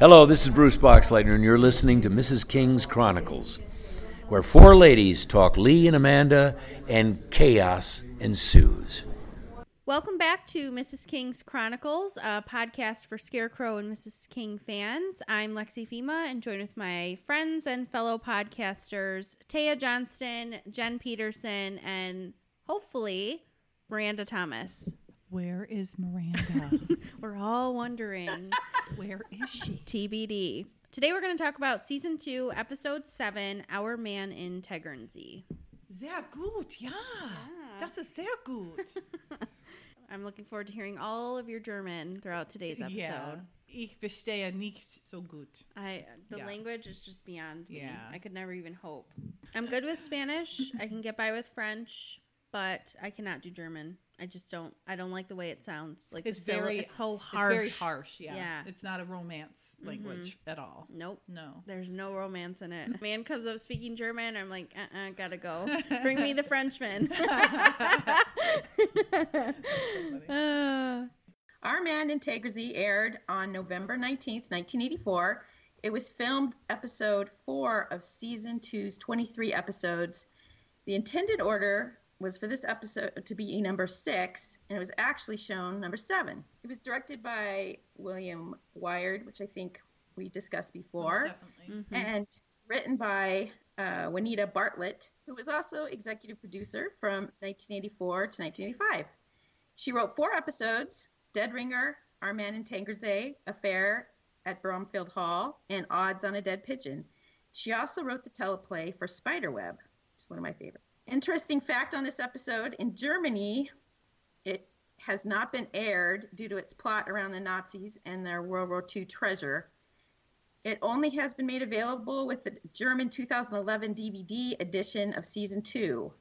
Hello, this is Bruce Boxleitner, and you're listening to Mrs. King's Chronicles, where four ladies talk Lee and Amanda, and chaos ensues. Welcome back to Mrs. King's Chronicles, a podcast for Scarecrow and Mrs. King fans. I'm Lexi Fema and joined with my friends and fellow podcasters, Taya Johnston, Jen Peterson, and hopefully Miranda Thomas. Where is Miranda? We're all wondering. Where is she? TBD. Today we're going to talk about season two, episode seven, Our Man in Tegernsee. Sehr gut, ja. Das ist sehr gut. I'm looking forward to hearing all of your German throughout today's episode. Ja, ich verstehe nicht so gut. I the Yeah. language is just beyond me. Yeah. I could never even hope. I'm good with Spanish. I can get by with French, but I cannot do German. I just don't. I don't like the way it sounds. Like It's the sylla- very It's so It's harsh. very harsh, yeah. Yeah. It's not a romance language at all. Nope. No. There's no romance in it. Man comes up speaking German. I'm like, uh, uh gotta go. Bring me the Frenchman. Uh, Our Man in Tegernsee aired on November 19th, 1984. It was filmed episode four of season two's 23 episodes. The intended order was for this episode to be number six, and it was actually shown number seven. It was directed by William Wiard, which I think we discussed before, Most definitely. mhm. and written by uh, Juanita Bartlett, who was also executive producer from 1984 to 1985. She wrote four episodes Dead Ringer, Our Man in Tegernsee, Affair at Bromfield Hall, and Odds on a Dead Pigeon. She also wrote the teleplay for Spiderweb, which is one of my favorites. Interesting fact on this episode in Germany, it has not been aired due to its plot around the Nazis and their World War II treasure. It only has been made available with the German 2011 DVD edition of season two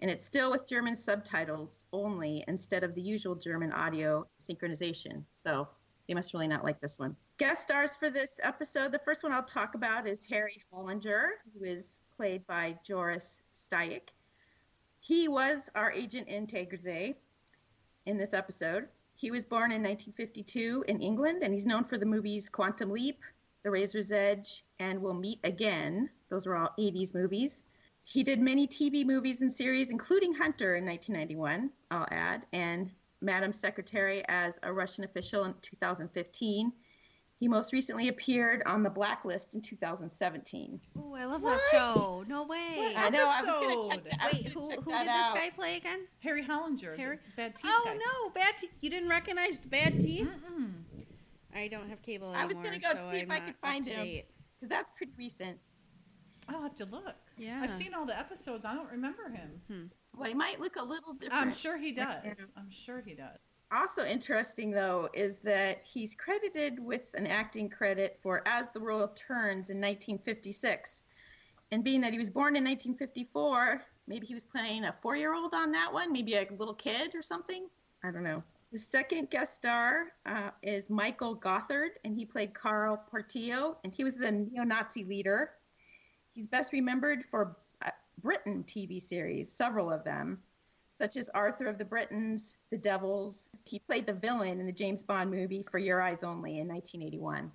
and it's still with German subtitles only instead of the usual German audio synchronization. So they must really not like this one. Guest stars for this episode, the first one I'll talk about is Harry Hollinger, who is played by Joris Stuyck. He was our agent in Tegernsee in this episode. He was born in 1952 in England, and he's known for the movies Quantum Leap, The Razor's Edge, and We'll Meet Again. Those were all 80s movies. He did many TV movies and series, including Hunter in 1991, I'll add, and Madam Secretary as a Russian official in 2015. He most recently appeared on The Blacklist in 2017. Oh, I love What? that show. No way. What? I know, I was going to Episode. check that, I Wait, who, who that did out. this guy play again? Harry Hollinger. Harry- Bad teeth Oh guy. no, bad teeth. You didn't recognize the bad teeth? Mm-mm. I don't have cable anymore, I was gonna go so see if I'm I could find to him. Because that's pretty recent. I'll have to look. Yeah. I've seen all the episodes. I don't remember him. Hmm. Well, he might look a little different. I'm sure he does. I'm sure he does. Also interesting, though, is that he's credited with an acting credit for As the World Turns in 1956. And being that he was born in 1954, maybe he was playing a four year old on that one, maybe a little kid or something. I don't know. The second guest star uh, is Michael Gothard, and he played Carl Portillo, and he was the neo Nazi leader. He's best remembered for uh, Britain TV series, several of them such as Arthur of the Britons, The Devils. He played the villain in the James Bond movie For Your Eyes Only in 1981.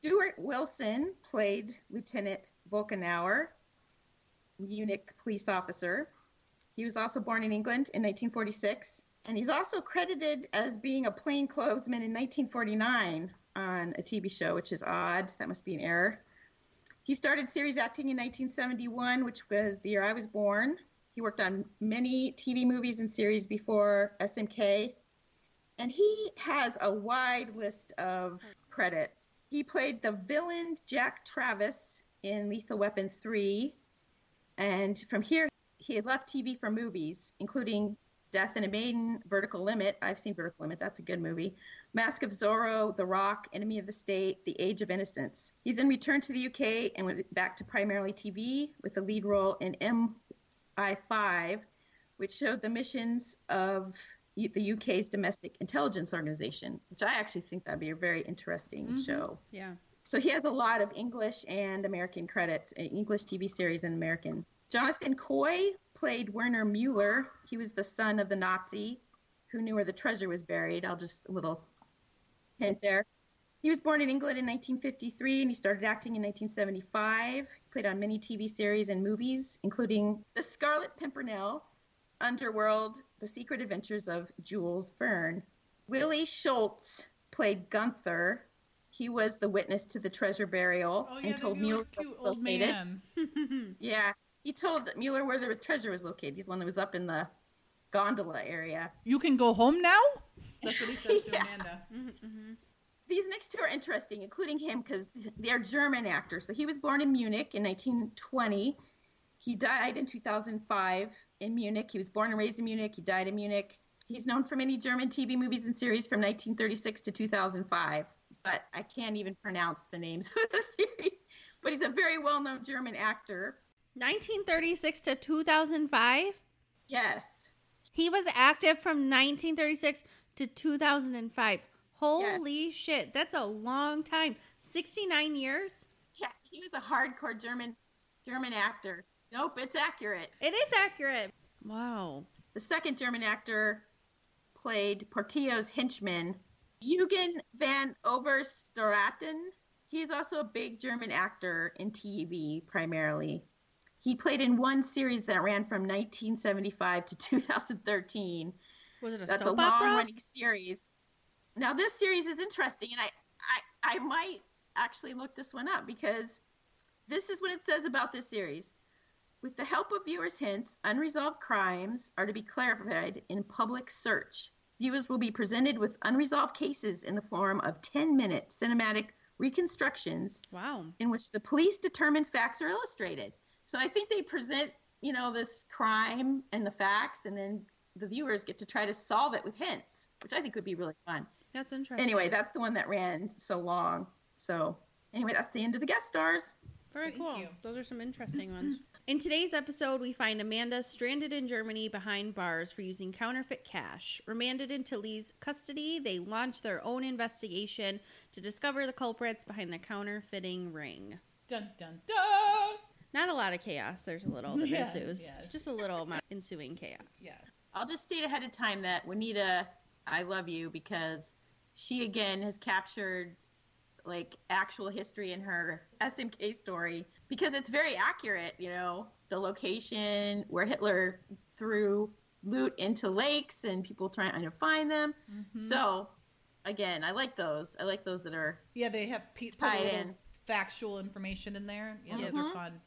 Stuart Wilson played Lieutenant Volkenauer, Munich police officer. He was also born in England in 1946, and he's also credited as being a plainclothesman in 1949 on a TV show, which is odd. That must be an error. He started series acting in 1971, which was the year I was born. He worked on many TV movies and series before SMK, and he has a wide list of credits. He played the villain Jack Travis in Lethal Weapon 3, and from here, he had left TV for movies, including Death in a Maiden, Vertical Limit. I've seen Vertical Limit, that's a good movie. Mask of Zorro, The Rock, Enemy of the State, The Age of Innocence. He then returned to the UK and went back to primarily TV with a lead role in M. I-5, which showed the missions of the UK's domestic intelligence organization, which I actually think that'd be a very interesting Mhm. show. Yeah. So he has a lot of English and American credits, uh, English TV series and American. Jonathan Coy played Werner Mueller. He was the son of the Nazi who knew where the treasure was buried. I'll just a little hint there. He was born in England in 1953 and he started acting in 1975. He played on many TV series and movies, including The Scarlet Pimpernel, Underworld, The Secret Adventures of Jules Verne. Willy Schultes played Gunther. He was the witness to the treasure burial Oh yeah, and told Mueller Mueller where cute it old located. man. Yeah, he told Mueller where the treasure was located. He's the one that was up in the gondola area. You can go home now. That's what he says to Yeah. Amanda. Mm-hmm, mm-hmm. These next two are interesting, including him because they're German actors. So he was born in Munich in 1920. He died in 2005 in Munich. He was born and raised in Munich. He died in Munich. He's known for many German TV movies and series from 1936 to 2005, but I can't even pronounce the names of the series. But he's a very well known German actor. 1936 to 2005. Yes. He was active from 1936 to 2005. Holy shit, that's a long time. 69 years? Yeah, he was a hardcore German German actor. Nope, it's accurate. It is accurate. Wow. The second German actor played Portillo's henchman, Eugen van Overstraten. He is also a big German actor in TV primarily. He played in one series that ran from 1975 to 2013. Was it a That's a long opera? running series. Now this series is interesting, and I, I I might actually look this one up because this is what it says about this series. With the help of viewers' hints, unresolved crimes are to be clarified in public search. Viewers will be presented with unresolved cases in the form of 10 minute cinematic reconstructions Wow. in which the police determine facts are illustrated. So I think they present, you know, this crime and the facts, and then the viewers get to try to solve it with hints, which I think would be really fun. That's interesting. Anyway, that's the one that ran so long. So anyway, that's the end of the guest stars. Very Thank cool. you. Those are some interesting ones. In today's episode, we find Amanda stranded in Germany behind bars for using counterfeit cash. Remanded into Lee's custody, they launch their own investigation to discover the culprits behind the counterfeiting ring. Dun dun dun. Not a lot of chaos. There's a little that Yeah, ensues. yeah. Just a little amount ensuing chaos. Yeah. I'll just state ahead of time that Juanita, I love you because she again has captured like actual history in her SMK story because it's very accurate, you know, the location where Hitler threw loot into lakes and people trying to find them. Mhm. So again, I like those. I like those that are yeah, they have pe- Tied in. factual information in there. Yeah, those are Mhm. fun.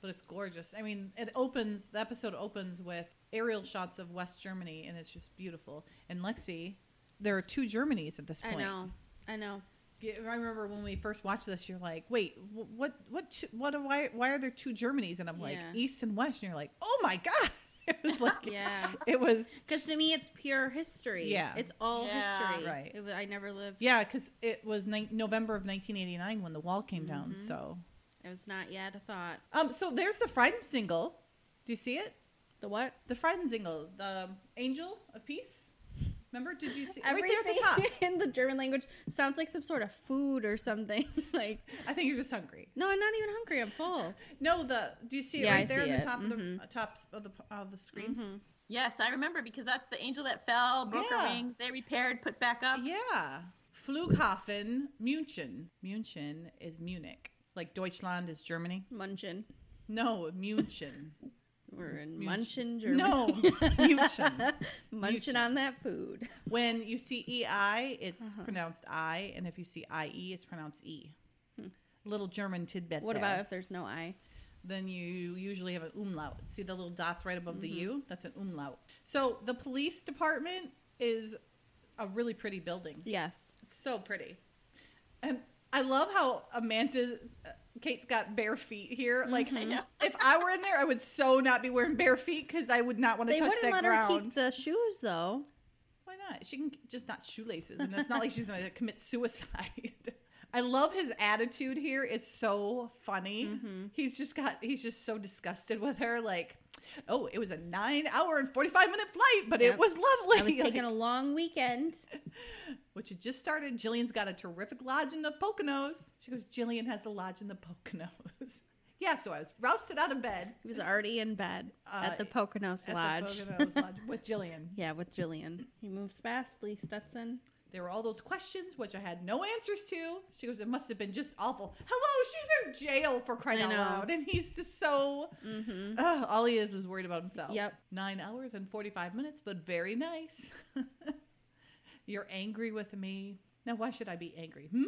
But it's gorgeous. I mean, it opens. The episode opens with aerial shots of West Germany, and it's just beautiful. And Lexi, there are two Germanys at this point. I know. I know. I remember when we first watched this, you're like, "Wait, what? What? What? Why? Why are there two Germanys?" And I'm like, Yeah. "East and West," and you're like, "Oh my god!" It was like, Yeah. it was, Because to me, it's pure history. Yeah. It's all Yeah. history. Right. It, I never lived. yeah, because it was ni- November of 1989 when the wall came down. Mhm. So, It was not yet a thought. um, so there's the Friedensengel. Do you see it? The what? The Friedensengel, the Angel of Peace. Remember? Did you see right there at the Everything top? in the German language sounds like some sort of food or something. like, I think you're just hungry. no, I'm not even hungry. I'm full. No, the do you see it Yeah, right I there see in the it. top of the Mhm. uh, top of the of the screen? hmm Yes, I remember because that's the angel that fell, broke Yeah. her wings, they repaired, put back up. Yeah. Flughafen München. München is Munich. Like Deutschland is Germany. München. No, München. We're in Munch- Munchin, Germany. No, München. Munchin on that food. When you see EI, it's Uh-huh. pronounced I, and if you see IE, it's pronounced E. Hmm. Little German tidbit. What there. about if there's no I? Then you usually have an umlaut. See the little dots right above the Mm-hmm. U? That's an umlaut. So the police department is a really pretty building. Yes. It's so pretty. And I love how Amanda's Kate's got bare feet here. Like Mm-hmm. I know. if I were in there, I would so not be wearing bare feet because I would not want to They touch wouldn't that let ground. her keep the shoes though. Why not? She can just not shoelaces, and it's not like she's going to commit suicide. I love his attitude here. It's so funny. Mm-hmm. He's just got. He's just so disgusted with her. Like, oh, it was a nine-hour and forty-five minute flight, but Yep. it was lovely. I was taking a long weekend. which had just started. Jillian's got a terrific lodge in the Poconos. She goes, Jillian has a lodge in the Poconos. yeah, so I was rousted out of bed He was already in bed Uh, at the Poconos at Lodge. the Poconos lodge with Jillian. yeah, with Jillian. He moves fast, Lee Stetson. There were all those questions which I had no answers to. She goes, It must have been just awful. Hello, she's in jail for crying out loud. And he's just so. Mm-hmm. Ugh, all he is is worried about himself. Yep. Nine hours and 45 minutes, but very nice. You're angry with me. Now, why should I be angry? Hmm?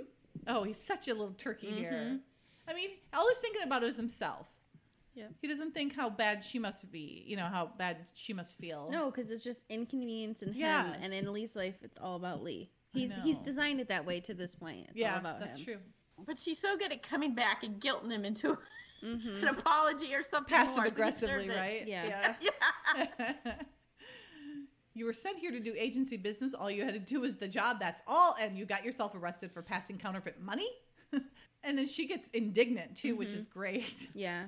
Oh, he's such a little turkey here. Mhm. I mean, all he's thinking about is himself. Yep. He doesn't think how bad she must be, you know, how bad she must feel. No, because it's just inconvenience in him, and in Lee's life, it's all about Lee. He's he's designed it that way to this point. It's yeah, all about that's him. true. But she's so good at coming back and guilting him into Mm-hmm. an apology or something. Passive more, so he aggressively, it. right? Yeah. Yeah. you were sent here to do agency business. All you had to do was the job. That's all. And you got yourself arrested for passing counterfeit money. and then she gets indignant too, which Mhm. is great. Yeah.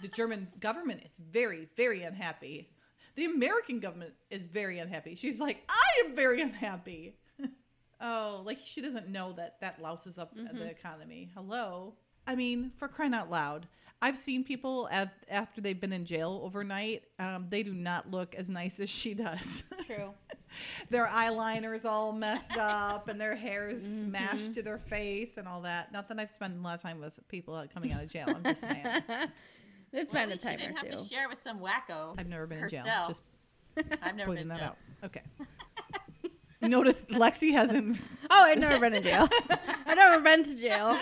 The German government is very, very unhappy. The American government is very unhappy. She's like, I am very unhappy. oh, like she doesn't know that that louses up Mhm. the economy. Hello. I mean, for crying out loud. I've seen people af- after they've been in jail overnight. Um, they do not look as nice as she does. True. their eyeliner is all messed up and their hair is Mhm. smashed to their face and all that. Not that I've spent a lot of time with people coming out of jail. I'm just saying. it's Well, been a at least she time or didn't have two. to share with some wacko. I've never been in jail. Just I've never pointing been that to out. Okay. You notice Lexi hasn't. Oh, I've never been in jail. I've never been to jail.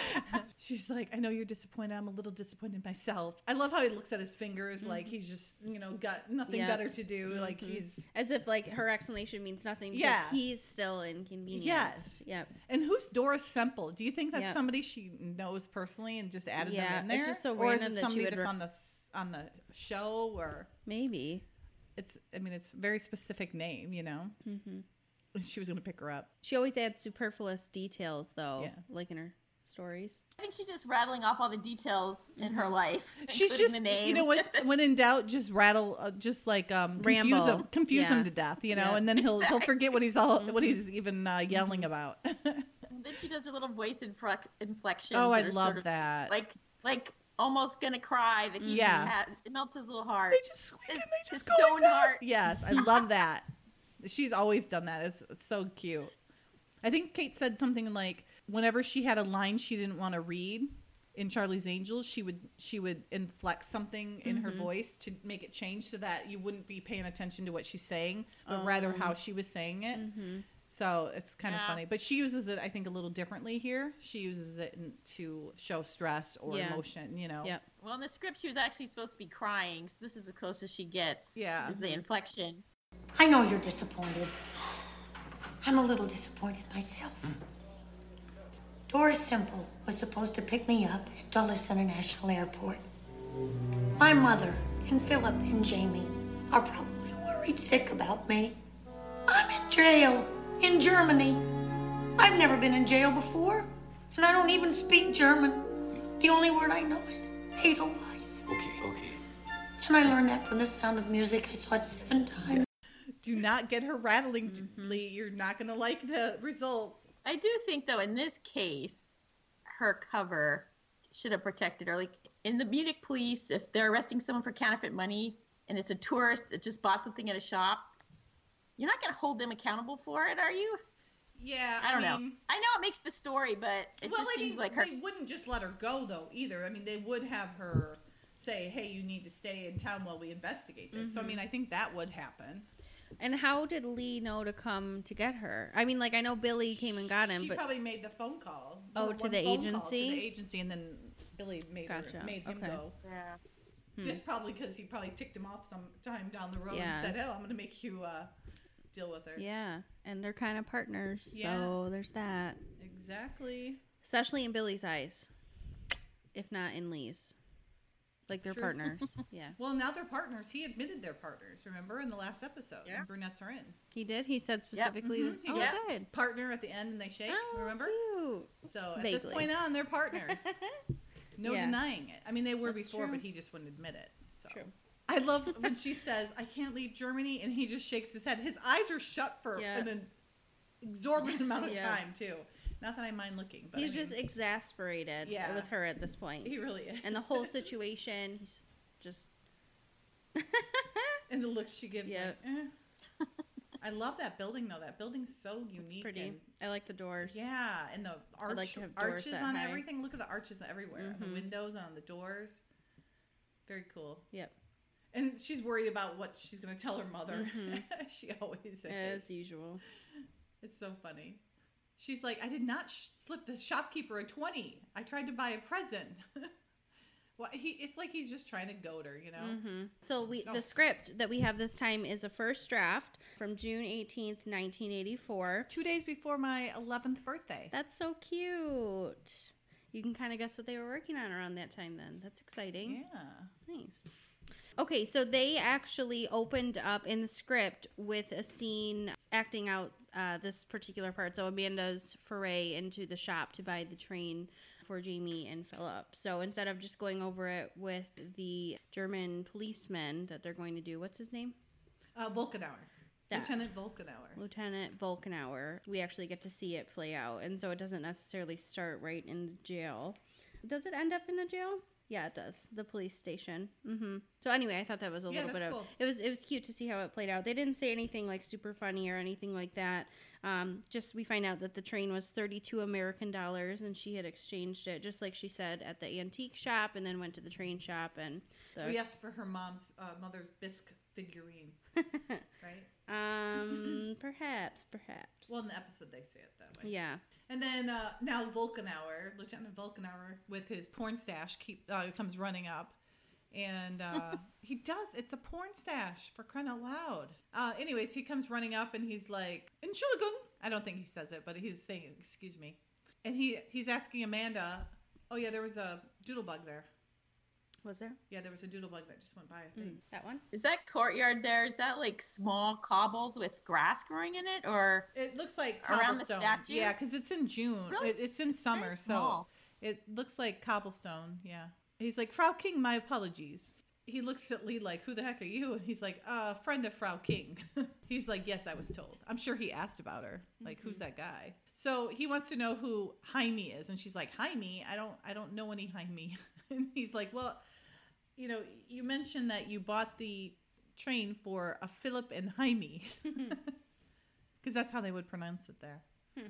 She's like, I know you're disappointed. I'm a little disappointed myself. I love how he looks at his fingers like he's just, you know, got nothing Yeah. better to do. Like Mhm. he's. As if like her explanation means nothing because Yeah. he's still inconvenienced. Yes. Yep. And who's Doris Semple? Do you think that's Yeah. somebody she knows personally and just added Yeah, them in it's there? just so or is it that somebody that's re- on the on the show or Maybe. it's? I mean, it's a very specific name, you know. hmm And she was going to pick her up. She always adds superfluous details though, Yeah. like in her stories. I think she's just rattling off all the details in Mm-hmm. her life. She's just, the name. you know, what? when in doubt, just rattle, uh, just like um, confuse Ramble. him, confuse Yeah. him to death, you know, Yeah. and then he'll he'll forget what he's all what Mhm. he's even uh, yelling about. then she does her little voice inflec- inflection. oh, I love that. Like, like almost gonna cry. That he Yeah. had, it melts his little heart. they just squeak His- and they just his go stone heart. Yes, I love that. She's always done that. It's, it's so cute. I think Kate said something like whenever she had a line she didn't want to read in Charlie's Angels, she would she would inflect something in her Mhm. voice to make it change so that you wouldn't be paying attention to what she's saying, but rather Oh. how she was saying it. hmm So it's kind of funny. But she uses it, I think, a little differently here. She uses it in, to show stress or Yeah. emotion. You know. Yeah. Well, in the script, she was actually supposed to be crying, so this is the closest she gets. Yeah. is the inflection. I know you're disappointed. I'm a little disappointed myself. Doris Simple was supposed to pick me up at Dulles International Airport. My mother and Philip and Jamie are probably worried sick about me. I'm in jail in Germany. I've never been in jail before, and I don't even speak German. The only word I know is Edelweiss. Okay, okay. And I learned that from the sound of music. I saw it seven times. Do not get her rattling, Mm-hmm. Lee. You're not going to like the results. I do think, though, in this case, her cover should have protected her. Like in the Munich police, if they're arresting someone for counterfeit money and it's a tourist that just bought something at a shop, you're not going to hold them accountable for it, are you? Yeah, I don't know. I know it makes the story, but it well, just I seems mean, like her. they wouldn't just let her go though either. I mean, they would have her say, "Hey, you need to stay in town while we investigate this." Mm-hmm. So I mean, I think that would happen. And how did Lee know to come to get her? I mean, like I know Billy came and got him, she but probably made the phone call. Oh, to the agency? to the agency, and then Billy made Gotcha. her, made him Okay. go. Yeah. Hmm. Just probably because he probably ticked him off some time down the road Yeah. and said, "Oh, I'm going to make you uh, deal with her." yeah, and they're kind of partners, Yeah. so there's that. exactly. Especially in Billy's eyes, if not in Lee's, like they're True. partners. yeah, Well, now they're partners. He admitted they're partners. Remember in the last episode, Yeah. brunettes are in he did. He said specifically. Mhm. He Oh, got good. partner at the end, and they shake. Oh, remember? cute. So at this point on, they're partners. No Yeah. denying it. I mean, they were That's before, true. but he just wouldn't admit it. So True. I love when she says, "I can't leave Germany," and he just shakes his head. His eyes are shut for Yeah. an exorbitant amount of Yeah. time too. Not that I mind looking, but He's I mean, just exasperated Yeah. with her at this point, he really is. and the whole situation. He's just and the look she gives, Yeah. like, eh. I love that building though. That building's so unique. It's pretty. and- I like the doors. yeah, and the arch, like to have doors arches on high. everything. Look at the arches everywhere. Mhm. The windows and on the doors. Very cool. Yep. And she's worried about what she's going to tell her mother. Mhm. she always is. As usual. It's so funny. She's like, I did not sh- slip the shopkeeper a 20. I tried to buy a present. well, he, it's like he's just trying to goad her, you know? hmm So we Oh. the script that we have this time is a first draft from June eighteenth, nineteen eighty four. Two days before my 11th birthday. That's so cute. You can kind of guess what they were working on around that time. Then that's exciting. Yeah. Nice. Okay, so they actually opened up in the script with a scene acting out uh, this particular part. So Amanda's foray into the shop to buy the train for Jamie and Philip. So instead of just going over it with the German policeman that they're going to do, what's his name? Uh, Volkenauer. That. Lieutenant Volkenauer. Lieutenant Volkenauer. We actually get to see it play out, and so it doesn't necessarily start right in the jail. Does it end up in the jail? Yeah, it does. The police station. hmm So anyway, I thought that was a Yeah, little bit that's of it was it was cute to see how it played out. They didn't say anything like super funny or anything like that. Um, just we find out that the train was thirty two American dollars, and she had exchanged it just like she said at the antique shop, and then went to the train shop and. The, We asked for her mom's uh, mother's bisque figurine, right? um, perhaps, perhaps. Well, in the episode they say it that way. yeah. And then uh, now Volkenauer, Lieutenant Volkenauer, with his porn stash, keep uh, comes running up, and uh, he does. It's a porn stash for crying out loud. Uh, anyways, he comes running up and he's like, "Entschuldigung." I don't think he says it, but he's saying, "Excuse me," and he he's asking Amanda, "Oh yeah, there was a doodlebug there. Was there Yeah, there was a doodlebug that just went by. I think." that one? Is that courtyard there? Is that like small cobbles with grass growing in it, or It looks like Around the cobblestone. statue? Yeah, because it's in June. It's really It- it's in summer, very so it looks like cobblestone. Yeah. He's like, Frau King, my apologies. He looks at Lee like, who the heck are you? And he's like, uh, friend of Frau King. he's like, yes, I was told. I'm sure he asked about her. Like, who's that guy? So he wants to know who Jaime is, and she's like, Jaime, I don't, I don't know any Jaime. and he's like, well, you know, you mentioned that you bought the train for a Philip and Jaime, because that's how they would pronounce it there. Hmm.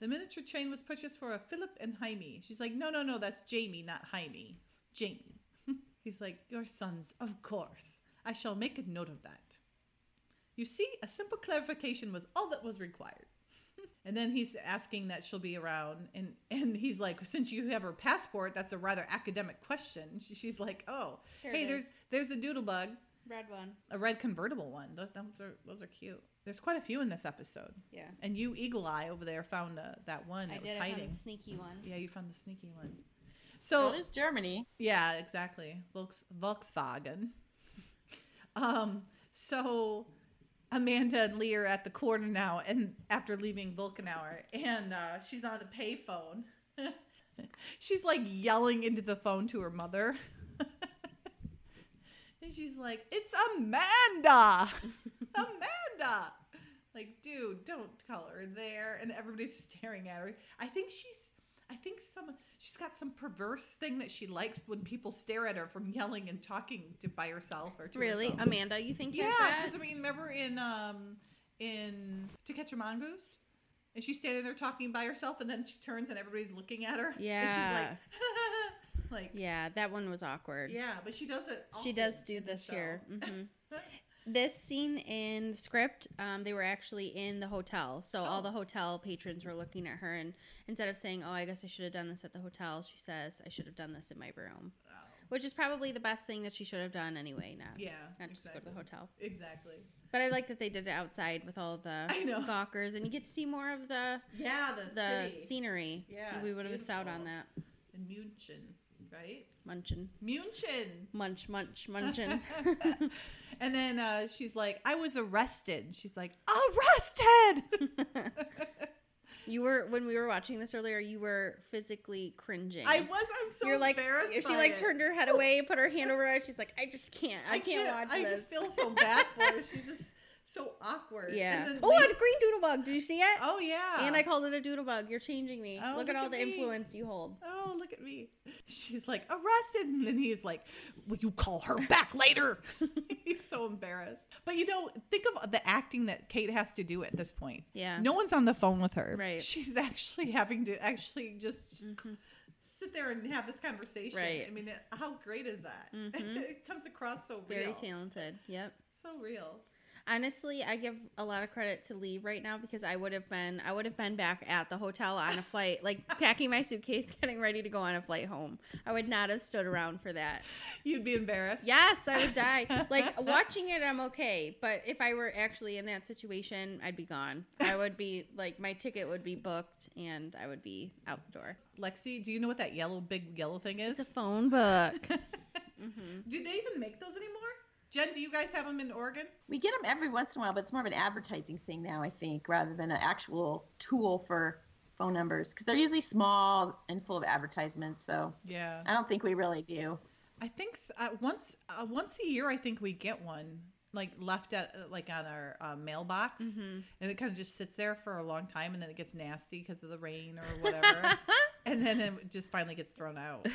The miniature train was purchased for a Philip and Jaime. She's like, no, no, no, that's Jamie, not Jaime. Jamie. He's like, your sons, of course. I shall make a note of that. You see, a simple clarification was all that was required. And then he's asking that she'll be around, and and he's like, since you have her passport, that's a rather academic question. She- She's like, oh, There hey, it there's is. there's the doodlebug, Red one. a red convertible one. Those, those are those are cute. There's quite a few in this episode. Yeah. And you, Eagle Eye, over there, found uh, that one I that was did. I found hiding. the sneaky one. Yeah, you found the sneaky one. so So it is Germany? yeah, exactly. Volks, Volkswagen. Um, so Amanda and Lee are at the corner now, and after leaving Volkenauer, and uh, she's on a payphone. she's like yelling into the phone to her mother. and she's like, "It's Amanda, Amanda." Like, dude, don't call her there. And everybody's staring at her. I think she's, I think some, she's got some perverse thing that she likes when people stare at her from yelling and talking to by herself or to Really, herself. Amanda? You think? Yeah, because I mean, remember in um in To Catch a Mongoose, and she's standing there talking by herself, and then she turns and everybody's looking at her. Yeah. and she's like, like Yeah, that one was awkward. yeah, but she does it. She does do this show. here. hmm this scene in the script, um, they were actually in the hotel. So all Oh. the hotel patrons were looking at her, and instead of saying, "Oh, I guess I should have done this at the hotel," she says, "I should have done this in my room," Oh, which is probably the best thing that she should have done anyway. Not yeah, not just go to the hotel. Exactly. But I like that they did it outside with all the I know. gawkers, and you get to see more of the Yeah, the, the scenery. Yeah, we would have missed out on that. in München, right? Munchin, München. munch, munch, munchin. and then uh, she's like, "I was arrested." She's like, "Arrested." you were when we were watching this earlier. You were physically cringing. I was. I'm so You're like embarrassed. she like it. turned her head away, put her hand over her eyes. She's like, I just can't. I, can't, watch this. I this. just feel so bad for her. She's just so awkward. Yeah. Oh, Lacey- a green doodle bug. Did you see it? oh yeah. And I called it a doodle bug. You're changing me. Oh, look, look at all at the me. influence you hold. Oh, look at me. She's like, arrested. And then he's like, Will you call her back later? he's so embarrassed. But you know, think of the acting that Kate has to do at this point. Yeah. No one's on the phone with her. Right. Mm-hmm. She's actually having to actually just sit there and have this conversation. Right. I mean, how great is that? it comes across so real. Very talented. Yep. So real. Honestly, I give a lot of credit to Lee right now because I would have been I would have been back at the hotel on a flight, like packing my suitcase, getting ready to go on a flight home. I would not have stood around for that. You'd be embarrassed. Yes, I would die. Like watching it, I'm okay, but if I were actually in that situation, I'd be gone. I would be like my ticket would be booked and I would be out the door. Lexi, do you know what that yellow, big yellow thing is? It's a phone book. Mm-hmm. do they even make those anymore? Jen, do you guys have them in Oregon? We get them every once in a while, but it's more of an advertising thing now, I think, rather than an actual tool for phone numbers because they're usually small and full of advertisements. So Yeah. I don't think we really do. I think uh, once uh, once a year, I think we get one like left at uh, like on our uh, mailbox, Mm-hmm. and it kind of just sits there for a long time, and then it gets nasty because of the rain or whatever, and then it just finally gets thrown out.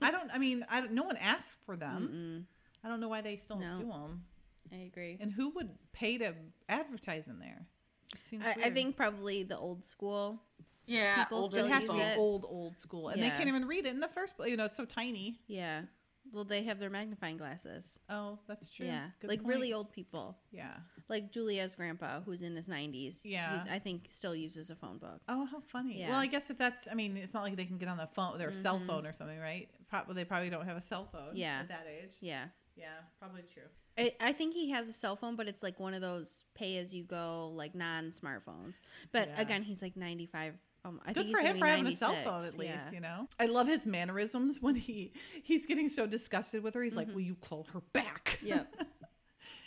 I don't. I mean, I don't, no one asks for them. I don't know why they still No. do them, I agree. and who would pay to advertise in there? Seems I, I think probably the old school. Yeah, People older still it has use to it. old, old school, and they can't even read it in the first place. You know, it's so tiny. Yeah. Well, they have their magnifying glasses. Oh, that's true. Yeah. Good like point. really old people. Yeah. Like Julia's grandpa, who's in his 90s. Yeah. he's- I think still uses a phone book. Oh, how funny! Yeah. Mm-hmm. Well, I guess if that's, I mean, it's not like they can get on the phone, their cell phone or something, right? Probably they probably don't have a cell phone. Yeah. at that age. Yeah. Yeah, probably true. I, I think he has a cell phone, but it's like one of those pay as you go, like non smartphones. But Yeah. again, he's like 95. Um, I Good think for him for having a cell phone at least, Yeah. you know. I love his mannerisms when he he's getting so disgusted with her. He's like, "Will you call her back?" Mm-hmm.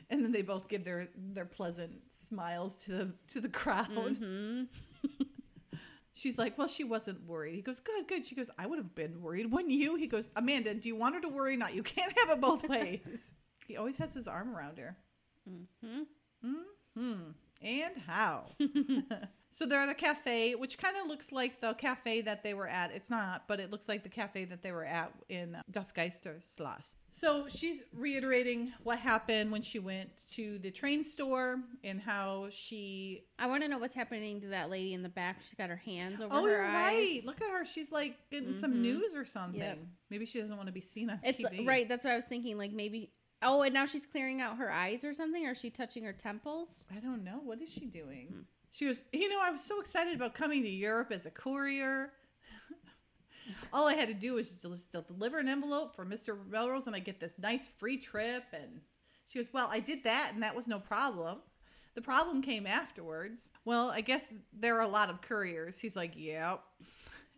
And then they both give their their pleasant smiles to the to the crowd. Mm-hmm. She's like, "Well, she wasn't worried." He goes, "Good, good." She goes, "I would have been worried. Wouldn't you?" He goes, "Amanda, do you want her to worry? Not. You can't have it both ways." he always has his arm around her. Mm-hmm. Hmm. And how? so they're at a cafe, which kind of looks like the cafe that they were at. It's not, but it looks like the cafe that they were at in Das Geisterschloss. So she's reiterating what happened when she went to the train store and how she. I want to know what's happening to that lady in the back. She's got her hands over Oh, her you're eyes. right. Look at her. She's like getting some Mhm. news or something. Yep. Maybe she doesn't want to be seen on It's TV. right. That's what I was thinking. Like maybe. Oh, and now she's clearing out her eyes or something, or is she touching her temples? I don't know. What is she doing? She goes, You know, I was so excited about coming to Europe as a courier. All I had to do was just deliver an envelope for Mr. Melrose and I get this nice free trip. And she goes, Well, I did that and that was no problem. The problem came afterwards. Well, I guess there are a lot of couriers. He's like, Yep.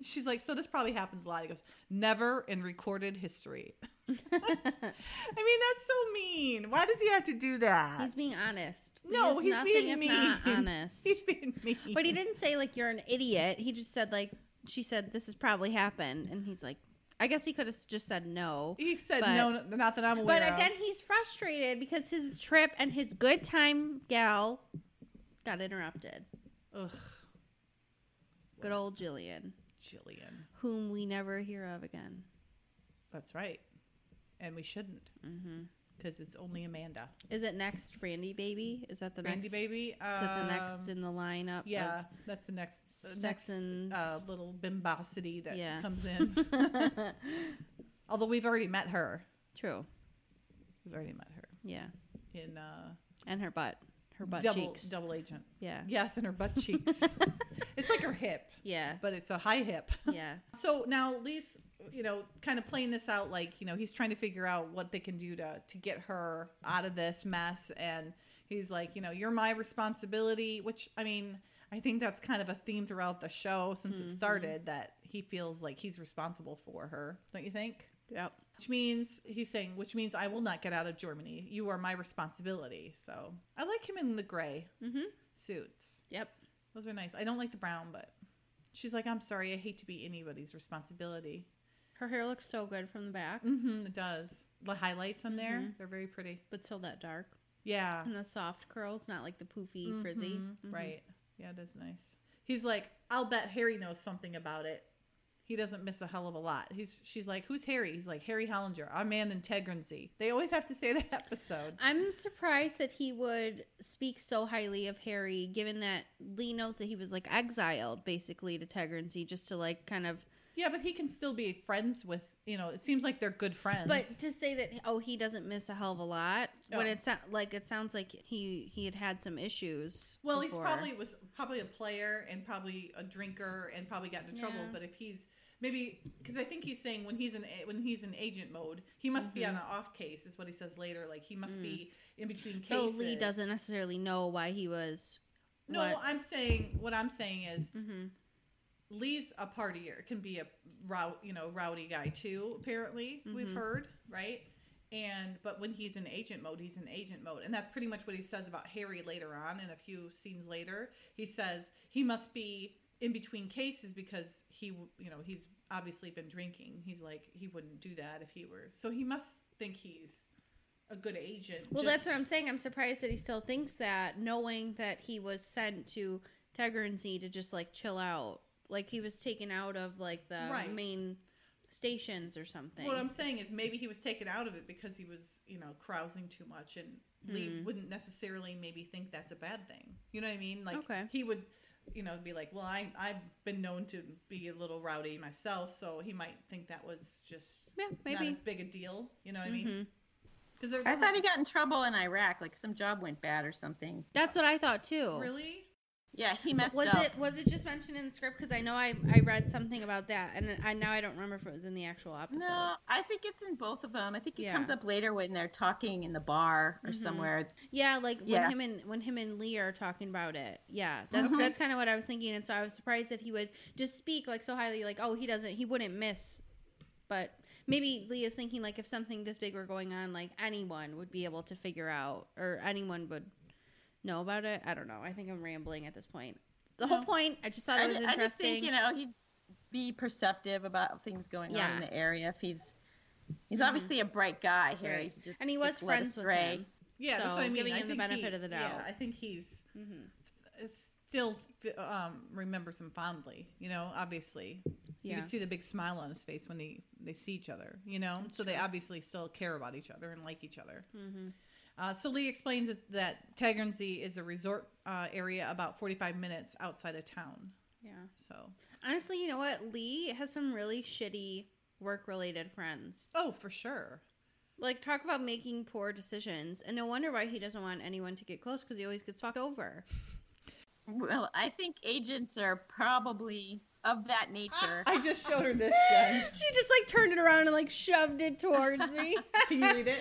She's like, So this probably happens a lot. He goes, Never in recorded history. I mean, that's so mean. Why does he have to do that? He's being honest. No, is he's being mean. honest. He's being mean. But he didn't say like you're an idiot. He just said like she said this has probably happened, and he's like, I guess he could have just said no. He said But- no, no, not that I'm aware But of. again, he's frustrated because his trip and his good time gal got interrupted. Ugh, Good old Jillian, Jillian. whom we never hear of again. That's right, and we shouldn't because it's only Amanda. Is it next Brandy Baby? Is that the Randy next? baby. Is that the next um, in the lineup? of- Yeah, that's the next the next Stetson's- uh, little bimbosity that Yeah. comes in. Although we've already met her. True. We've already met her Yeah, in uh, and her butt, her butt double cheeks. double agent. Yeah. Yes, and her butt cheeks. it's like her hip, Yeah. but it's a high hip. Yeah. So now Lee's, you know, kind of playing this out like, you know, he's trying to figure out what they can do to to get her out of this mess and he's like, you know, you're my responsibility, which I mean, I think that's kind of a theme throughout the show since it mm-hmm. started that he feels like he's responsible for her. Don't you think? Yep. Which means he's saying, which means I will not get out of Germany. You are my responsibility. So I like him in the gray Mhm. suits. Yep. Those are nice. I don't like the brown, but she's like, I'm sorry, I hate to be anybody's responsibility. Her hair looks so good from the back, Mm-hmm, it does. The highlights on there, Mhm. they're very pretty. but still that dark. Yeah. And the soft curls, not like the poofy frizzy. Mhm. Mhm. Right. Yeah, it is nice. He's like, I'll bet Harry knows something about it. He doesn't miss a hell of a lot. He's she's like, Who's Harry? He's like, Harry Hollinger, our man in Tegernsee. They always have to say that episode. I'm surprised that he would speak so highly of Harry, given that Lee knows that he was like exiled basically to Tegernsee just to like kind of. Yeah, but he can still be friends with you know, it seems like they're good friends. But to say that oh he doesn't miss a hell of a lot when it's like it sounds like he he had had some issues. well, he's probably was probably a player and probably a drinker and probably got into trouble. But if he's maybe because I think he's saying when he's in when he's in agent mode, he must be on an off case, is what he says later. Like he must be in between cases. Mm-hmm. so Lee doesn't necessarily know why he was. No, what- I'm saying what I'm saying is Mhm. Lee's a partier, can be a row, you know, rowdy guy too. Apparently, we've Mhm. heard right. And but when he's in agent mode, he's in agent mode, and that's pretty much what he says about Harry later on. In a few scenes later, he says he must be in between cases because he, you know, he's obviously been drinking. He's like he wouldn't do that if he were. So he must think he's a good agent. Well, just- that's what I'm saying. I'm surprised that he still thinks that, knowing that he was sent to Tegernsee to just like chill out, like he was taken out of like the Right. main stations or something. What I'm saying is maybe he was taken out of it because he was, you know, carousing too much, and Lee Hmm. wouldn't necessarily maybe think that's a bad thing. You know what I mean? Like Okay. he would, you know, be like, well, I I've been known to be a little rowdy myself, so he might think that was just yeah, not as big a deal. You know what I mean? Mhm. Because I thought he got in trouble in Iraq, like some job went bad or something. That's what I thought too. really. Yeah, he messed Was up. Was it was it just mentioned in the script? Because I know I I read something about that, and I now I don't remember if it was in the actual episode. No, I think it's in both of them. I think it Yeah. comes up later when they're talking in the bar or Mhm. somewhere. Yeah, like Yeah. when him and when him and Lee are talking about it. Yeah, that's Mhm. that's kind of what I was thinking, and so I was surprised that he would just speak like so highly, like oh he doesn't he wouldn't miss, but maybe Lee is thinking like if something this big were going on, like anyone would be able to figure out or anyone would know about it. I don't know. I think I'm rambling at this point. The whole point, I just thought I, it was ju- I interesting. just think you know he'd be perceptive about things going on in the area. If he's he's Mhm. obviously a bright guy here. Right. He just and he was gets led friends with astray. him. Yeah, that's So, what I mean. giving I him the think benefit he- of the Yeah, doubt. I think he's hmm still um, remembers him fondly. You know, obviously, you can see the big smile on his face when they they see each other. You know, That's so they obviously still care about each other and like each other. hmm Uh, so Lee explains that, that Tegernsee is a resort uh, area about 45 minutes outside of town. Yeah. So, Honestly, you know what? Lee has some really shitty work related friends. oh, for sure. Like, talk about making poor decisions. And no wonder why he doesn't want anyone to get close because he always gets fucked over. Well, I think agents are probably of that nature. I just showed her this, Jen. she just like turned it around and like shoved it towards me. Can you read it?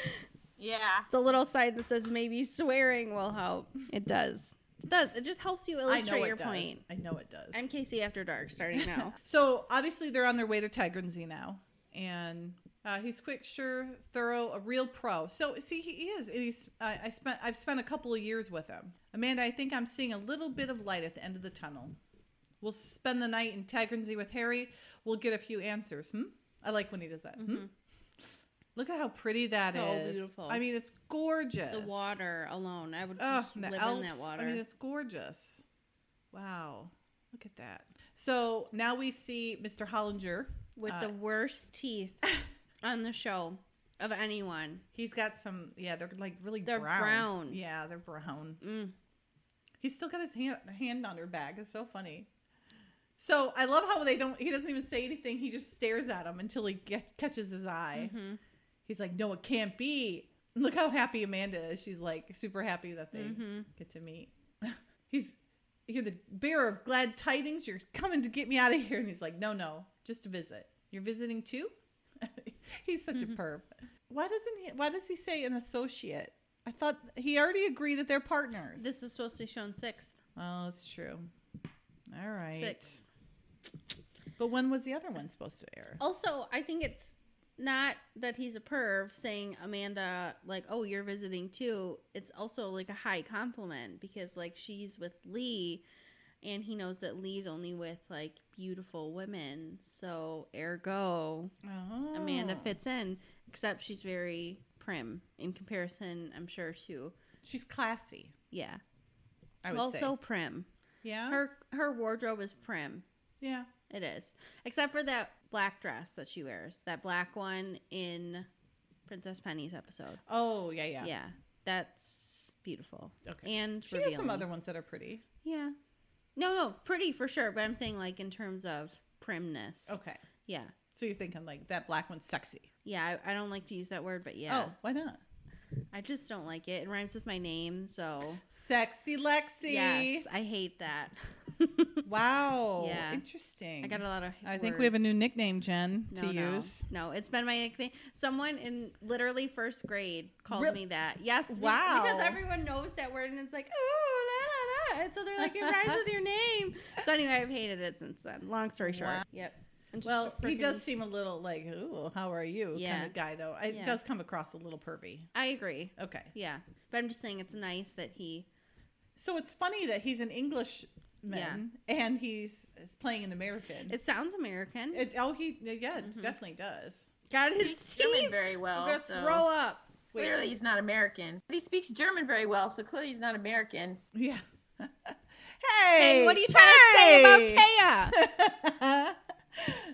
Yeah. it's a little sign that says maybe swearing will help. It does. It does. It just helps you I illustrate know it your does. point. I know it does. I'm Casey After Dark starting now. So obviously they're on their way to Tegernsee now, and uh, he's quick, sure, thorough, a real pro. So see, he is. And he's. I, I spent. I've spent a couple of years with him. Amanda, I think I'm seeing a little bit of light at the end of the tunnel. We'll spend the night in Tegernsee with Harry. We'll get a few answers. Hmm? I like when he does that. Hmm? Look at how pretty that is. So beautiful. I mean, it's gorgeous. the water alone. I would Oh, live Alps. in that water. I mean, it's gorgeous. Wow. Look at that. So now we see Mr. Hollinger. with uh, the worst teeth on the show of anyone. He's got some, yeah, they're like really They're brown. brown. Yeah, they're brown. Mm. He's still got his hand, hand on her back. It's so funny. So I love how they don't, he doesn't even say anything. He just stares at him until he get, catches his eye. Mhm. He's like, no, it can't be. Look how happy Amanda is. She's like super happy that they Mhm. get to meet. He's you're the bearer of glad tidings. You're coming to get me out of here. And he's like, no, no, just a visit. You're visiting too? he's such Mm-hmm. a perv. Why doesn't he why does he say an associate? I thought he already agreed that they're partners. This is supposed to be shown sixth. Oh, that's true. All right. Sixth. But when was the other one supposed to air? Also, I think it's not that he's a perv saying Amanda like, "Oh, you're visiting too." It's also like a high compliment because like she's with Lee and he knows that Lee's only with like beautiful women. So, ergo, Oh. Amanda fits in, except she's very prim in comparison, I'm sure, to She's classy. Yeah. I would well, say. so prim. yeah. Her her wardrobe is prim. yeah. It is, except for that black dress that she wears. That black one in Princess Penny's episode. Oh yeah, yeah. Yeah, that's beautiful. Okay. and She has some other ones that are pretty. Yeah. No, no, pretty for sure. But I'm saying like in terms of primness. Okay. Yeah. So you're thinking like that black one's sexy. Yeah, I, I don't like to use that word, but yeah, Oh, why not? I just don't like it. It rhymes with my name, so Sexy Lexi. yes, I hate that. Wow. Yeah. Interesting. I got a lot of. I think we have a new nickname, Jen, No, to no. use. No, it's been my nickname. Someone in literally first grade called Real- me that. Yes, Wow. Because everyone knows that word, and it's like, oh, la, la, la. And so they're like, it rhymes with your name. So anyway, I've hated it since then. Long story short. Wow. Yep. I'm just Well, a he does seem a little like, "Ooh, how are you?" kind of guy, though. It Yeah. does come across a little pervy. I agree. Okay. Yeah, but I'm just saying it's nice that he. So it's funny that he's an Englishman and he's, he's playing an American. It sounds American. It, oh, he yeah, Mm-hmm. it definitely does. Got his speaks German teeth. very well. I'm gonna so throw up. Wait. Clearly, he's not American. But he speaks German very well, so clearly he's not American. Yeah. hey, Hey, what are you trying to say about Taya?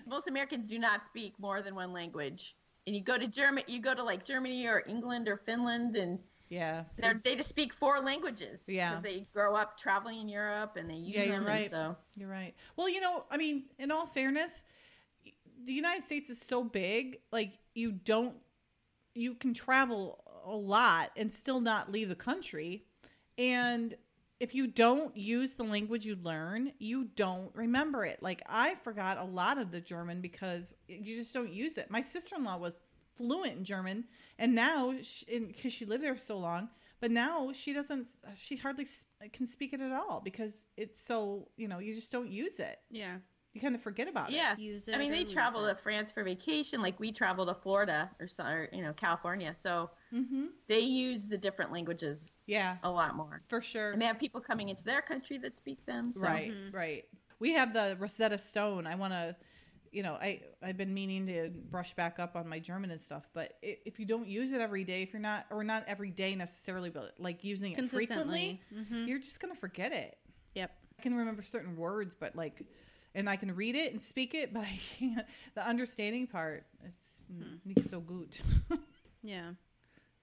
Most Americans do not speak more than one language. And you go to German, you go to like Germany or England or Finland, and yeah. they're, just speak four languages. Yeah. they grow up traveling in Europe and they use Yeah, you're them. right. So You're right. Well, you know, I mean, in all fairness, the United States is so big, like you don't you can travel a lot and still not leave the country. And if you don't use the language you learn, you don't remember it. Like I forgot a lot of the German because you just don't use it. My sister-in-law was fluent in German and now because she lived there so long, but now she doesn't she hardly can speak it at all because it's so, you know, you just don't use it. Yeah. You kind of forget about it. yeah, Use it. I mean, they travel to France for vacation, like we travel to Florida or, or you know California. So Mhm. they use the different languages Yeah, a lot more, for sure. and they have people coming into their country that speak them. So. Right, Mhm. right. We have the Rosetta Stone. I want to, you know, I I've been meaning to brush back up on my German and stuff. But if you don't use it every day, if you're not, or not every day necessarily, but like using it frequently, Consistently. Mhm. you're just gonna forget it. Yep. I can remember certain words, but like, and I can read it and speak it, but I can't. The understanding part, it's nicht so gut. Yeah.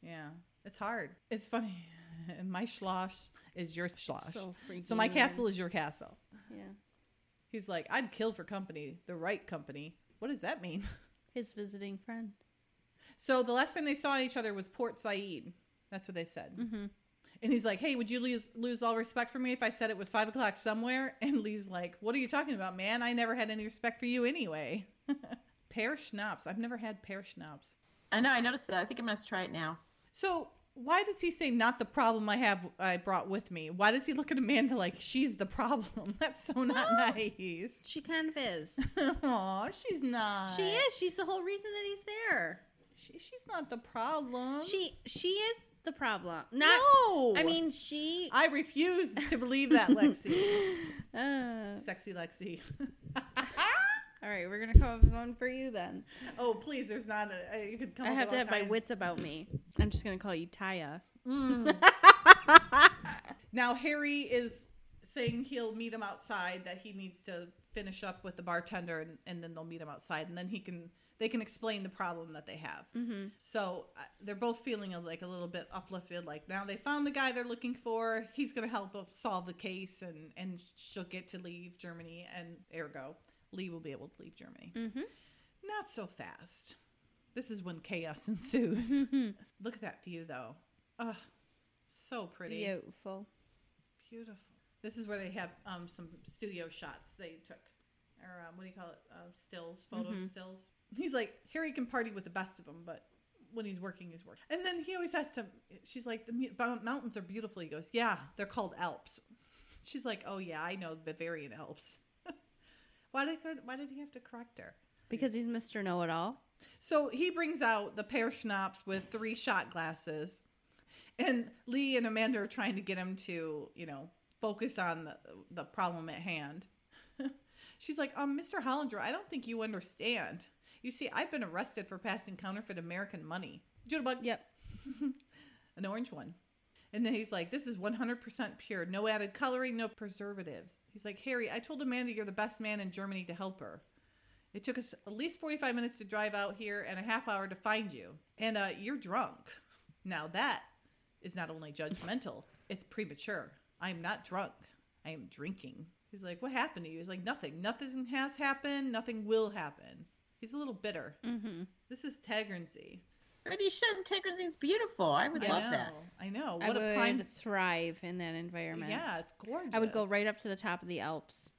yeah, it's hard. It's funny. And my schloss is your schloss. So so my weird. castle is your castle. Yeah. He's like, I'd kill for company, the right company. What does that mean? His visiting friend. So the last time they saw each other was Port Said. That's what they said. Mm-hmm. And he's like, Hey, would you lose lose all respect for me if I said it was five o'clock somewhere? And Lee's like, What are you talking about, man? I never had any respect for you anyway. pear schnapps. I've never had pear schnapps. I know. I noticed that. I think I'm gonna have to try it now. So why does he say not the problem I have I brought with me? Why does he look at Amanda like she's the problem? That's so not nice. She kind of is. Aw, she's not. she is. She's the whole reason that he's there. She, she's not the problem. She she is the problem. Not. no. I mean, she. I refuse to believe that, Lexi. Uh, Sexy Lexi. All right, we're gonna come up with one for you then. oh, please, there's not a. uh, You could come I up have to have my wits about me. I'm just gonna call you Taya. Now, Harry is saying he'll meet him outside, that he needs to finish up with the bartender, and, and then they'll meet him outside, and then he can. They can explain the problem that they have. Mm-hmm. So uh, they're both feeling a, like a little bit uplifted. Like now they found the guy they're looking for. He's going to help solve the case, and and she'll get to leave Germany, and ergo, Lee will be able to leave Germany. Mm-hmm. Not so fast. This is when chaos ensues. Look at that view, though. Ugh, so pretty, Beautiful. beautiful. This is where they have um, some studio shots they took, or um, what do you call it? Uh, stills, photo Mhm. stills. He's like Harry can party with the best of them, but when he's working, he's working. And then he always has to. She's like, the mountains are beautiful. He goes, yeah, they're called Alps. She's like, oh yeah, I know the Bavarian Alps. Why did why did he have to correct her? Because he's Mr. Know It All. So he brings out the pear schnapps with three shot glasses, and Lee and Amanda are trying to get him to, you know, focus on the the problem at hand. She's like, um, Mr. Hollinger, I don't think you understand. You see, I've been arrested for passing counterfeit American money. Jitterbug, Yep. an orange one. And then he's like, "This is 100% pure, no added coloring, no preservatives." He's like, "Harry, I told Amanda you're the best man in Germany to help her. It took us at least 45 minutes to drive out here and a half hour to find you, and uh, you're drunk. Now that is not only judgmental, it's premature. I am not drunk. I am drinking." He's like, "What happened to you?" He's like, "Nothing. Nothing has happened. Nothing will happen." He's a little bitter. Mm-hmm. This is Tegernsee. But he shouldn't. Tegernsee's beautiful. I would I love know. that. I know. I What would a prime. thrive in that environment. Yeah, it's gorgeous. I would go right up to the top of the Alps.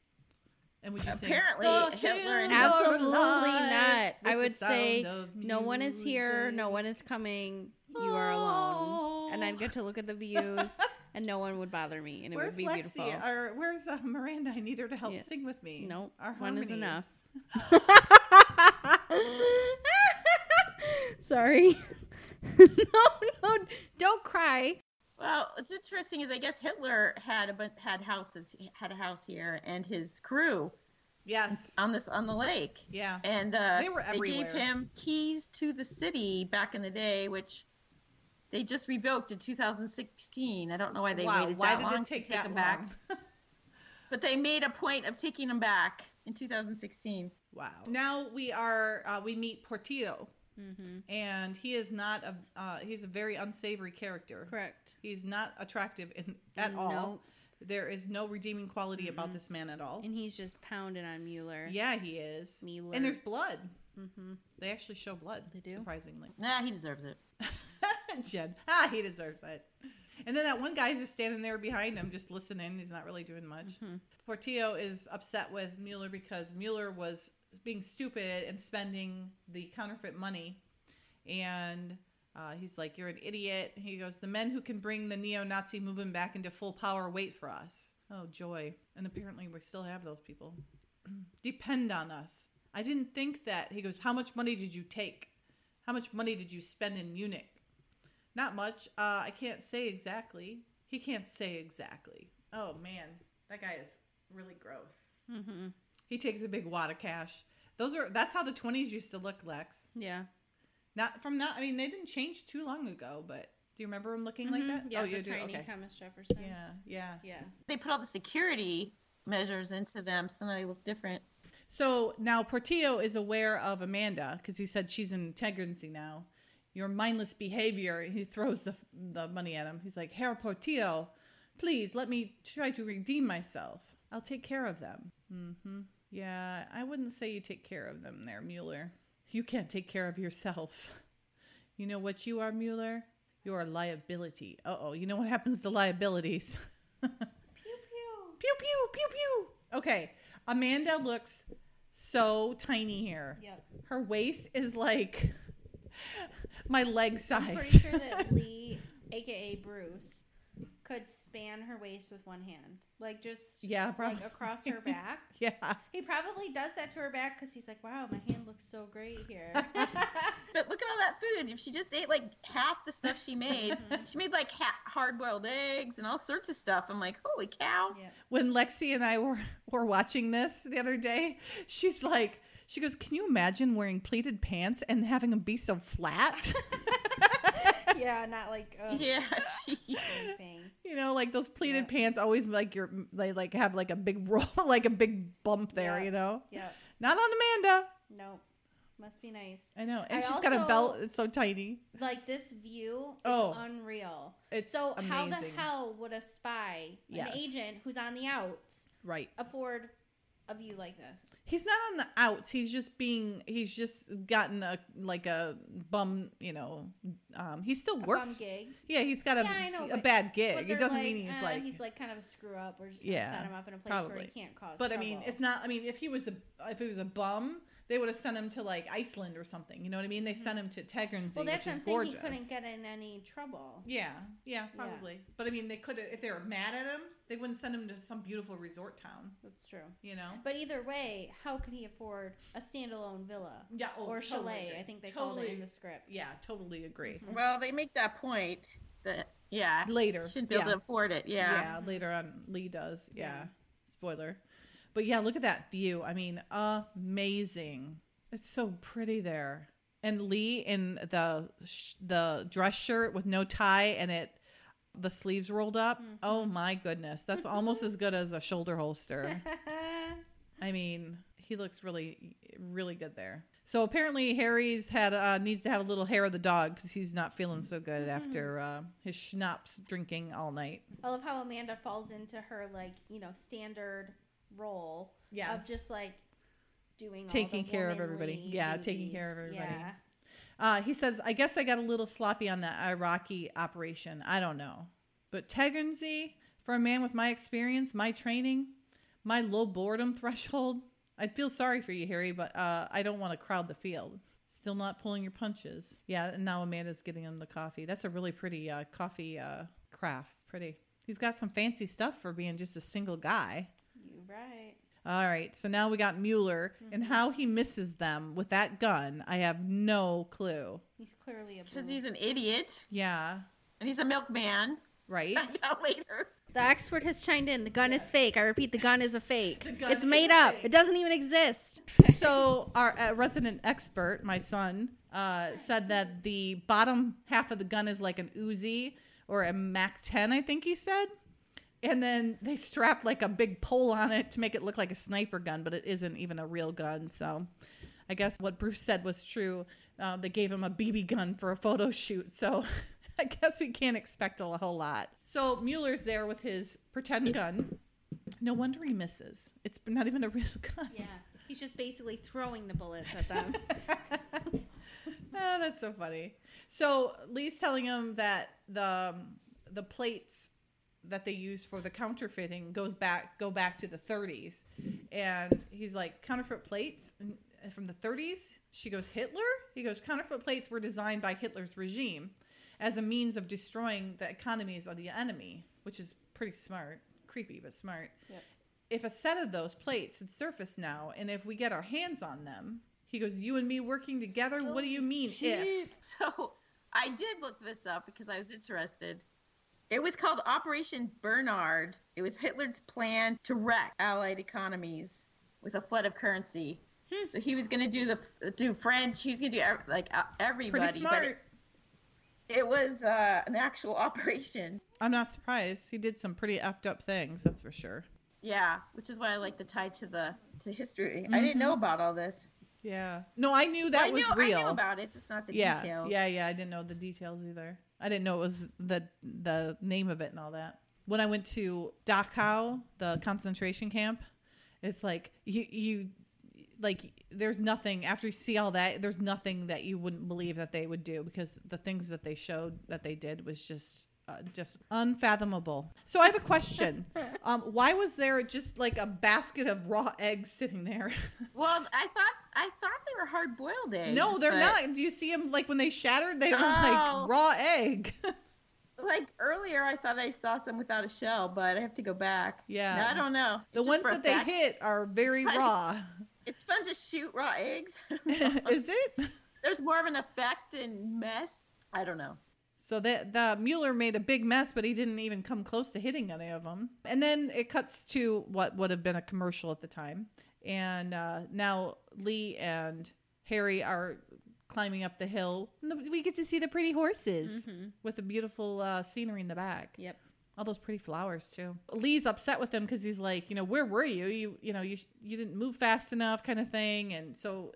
And would you sing, Apparently, "The Hitler and- Absolutely not. I would say no one is here, no one is coming. You are alone, and I'd get to look at the views, and no one would bother me, and it Where's would be Lexi? beautiful. Or where's uh, Miranda? I need her to help Yeah. sing with me. Nope, Our one is enough. Sorry. no, no, don't cry. Well, what's interesting is I guess Hitler had a bun- had houses had a house here and his crew Yes. on this on the lake. Yeah. And uh, They were they gave him keys to the city back in the day, which they just revoked in 2016. I don't know why they wow. waited Why that did long take to take that him long? back. But they made a point of taking them back in 2016. wow. Now we are. Uh, we meet Portillo, Mm-hmm. and he is not a. Uh, he's a very unsavory character. Correct. He's not attractive in, at all. There is no redeeming quality about this man at all. And he's just pounding on Mueller. Yeah, he is. Mueller. And there's blood. Mm-hmm. They actually show blood. They do? Surprisingly. Nah, he deserves it. Jed. Ah, he deserves it. And then that one guy's just standing there behind him, just listening. He's not really doing much. Mhm. Portillo is upset with Mueller because Mueller was being stupid and spending the counterfeit money. And uh, he's like, You're an idiot. He goes, The men who can bring the neo Nazi movement back into full power wait for us. Oh, joy. And apparently, we still have those people. Depend on us. I didn't think that. He goes, How much money did you take? How much money did you spend in Munich? Not much. Uh, I can't say exactly. He can't say exactly. Oh man, that guy is really gross. Mm-hmm. He takes a big wad of cash. Those are that's how the twenties used to look, Lex. Yeah. Not from not. I mean, they didn't change too long ago, but do you remember him looking like Mhm. that? Yeah, oh, the you do. tiny Okay. Thomas Jefferson. Yeah, yeah. Yeah. They put all the security measures into them, so now they look different. So now Portillo is aware of Amanda because he said she's in Tegernsee now. Your mindless behavior. He throws the the money at him. He's like, Herr Portillo, please let me try to redeem myself. I'll take care of them. Mm-hmm. Yeah, I wouldn't say you take care of them there, Mueller. You can't take care of yourself. You know what you are, Mueller? You're a liability. Uh oh. You know what happens to liabilities? Pew pew. Pew pew pew pew. Okay, Amanda looks so tiny here. Yep. Her waist is like my leg I'm size. pretty sure that Lee, aka Bruce, could span her waist with one hand, like just yeah, probably. like across her back. yeah. He probably does that to her back because he's like, "Wow, my hand looks so great here." But look at all that food. If she just ate like half the stuff she made, mm-hmm. she made like ha- hard boiled eggs and all sorts of stuff. I'm like, holy cow. yeah. When Lexi and I were were watching this the other day, she's like, she goes, "Can you imagine wearing pleated pants and having them be so flat?" Yeah, not like ugh, Yeah, you know, like those pleated Yeah. pants always like your they like have like a big roll, like a big bump there. Yeah. You know, Yeah. not on Amanda. Nope. Must be nice. I know, and I she's got a belt. It's so tiny. Like this view is Oh. unreal. It's so amazing. how the hell would a spy, Yes. an agent who's on the outs, Right. afford a view like this? He's not on the outs. He's just being. He's just gotten a like a bum. You know. Um. He still A works. bum gig. Yeah. He's got a Yeah, know, a but- bad gig. It doesn't like, mean he's eh, like. he's like kind of a screw up. We're just gonna Yeah, set him up in a place where he can't cause. but I mean, it's not. I mean, if he was a if he was a bum, they would have sent him to like Iceland or something. You know what I mean? They sent him to Tegernsee, Mm-hmm. Well, that's which is gorgeous. He couldn't get in any trouble. Yeah, yeah, probably. But I mean, they could have if they were mad at him, they wouldn't send him to some beautiful resort town. That's true. You know? But either way, how could he afford a standalone villa Yeah. Oh, or totally chalet? agree. I think they called it totally, in the script. Yeah, totally agree. Mhm. Well, they make that point that, yeah, Later, shouldn't be able yeah. to afford it. Yeah. yeah, later on Lee does. Yeah. Yeah. Spoiler. But yeah, look at that view. I mean, amazing. It's so pretty there. And Lee in the sh- the dress shirt with no tie and it the sleeves rolled up. Oh my goodness, that's almost as good as a shoulder holster. I mean, he looks really, really good there. So apparently, Harry's had uh, needs to have a little hair of the dog because he's not feeling so good after uh, his schnapps drinking all night. I love how Amanda falls into her like you know standard role Yes. of just like doing all Taking care of everybody. Yeah, taking care of everybody. Yeah. Uh, he says, "I guess I got a little sloppy on the Iraqi operation. I don't know, but Tegernsee, for a man with my experience, my training, my low boredom threshold." I'd feel sorry for you, Harry, but uh, I don't want to crowd the field. Still not pulling your punches. Yeah, and now Amanda's getting him the coffee. That's a really pretty uh, coffee uh, craft. Pretty. He's got some fancy stuff for being just a single guy. You right. All right, so now we got Mueller and how he misses them with that gun. I have no clue. He's clearly a Because he's an idiot Yeah, and he's a milkman. right. Find out later. The expert has chimed in. The gun is fake. I repeat, the gun is a fake. It's made up. fake. It doesn't even exist. so our uh, resident expert, my son, uh, said that the bottom half of the gun is like an Uzi or a Mac 10, I think he said. And then they strapped like a big pole on it to make it look like a sniper gun, but it isn't even a real gun. So I guess what Bruce said was true. Uh, they gave him a BB gun for a photo shoot. So I guess we can't expect a whole lot. So Mueller's there with his pretend gun. No wonder he misses. It's not even a real gun. Yeah. He's just basically throwing the bullets at them. oh, that's so funny. So Lee's telling him that the the plates that they use for the counterfeiting goes back go back to the 30s, and he's like counterfeit plates from the 30s. She goes Hitler. He goes counterfeit plates were designed by Hitler's regime as a means of destroying the economies of the enemy, which is pretty smart, creepy but smart. Yep. If a set of those plates had surfaced now, and if we get our hands on them, he goes, "You and me working together. What do you oh, mean if?" So I did look this up because I was interested. It was called Operation Bernhard. It was Hitler's plan to wreck Allied economies with a flood of currency. So he was going to do the do French. He was going to do like uh, It's everybody. pretty But smart. it, it was uh, an actual operation. I'm not surprised. He did some pretty effed up things, that's for sure. Yeah, which is why I like the tie to the to history. I didn't know about all this. Yeah. No, I knew that I was knew, real. I knew about it, just not the yeah. details. Yeah, yeah. I didn't know the details either. I didn't know it was the the name of it and all that. When I went to Dachau, the concentration camp, it's like you you like there's nothing after you see all that there's nothing that you wouldn't believe that they would do because the things that they showed that they did was just uh, just unfathomable so i have a question um, why was there just like a basket of raw eggs sitting there Well, I thought I thought they were hard boiled eggs. no they're but- not do you see them like when they shattered they were Oh. like raw egg Like earlier, I thought I saw some without a shell, but I have to go back. Yeah. I don't know. the ones that they hit are very It's raw It's fun to shoot raw eggs. is it There's more of an effect and mess. I don't know. So that the Mueller made a big mess, but he didn't even come close to hitting any of them. And then it cuts to what would have been a commercial at the time, and uh, now Lee and Harry are climbing up the hill. And the- we get to see the pretty horses with the beautiful uh, scenery in the back. Yep. All those pretty flowers too. Lee's upset with him because he's like, you know, where were you? You, you know, you you didn't move fast enough, kind of thing. And so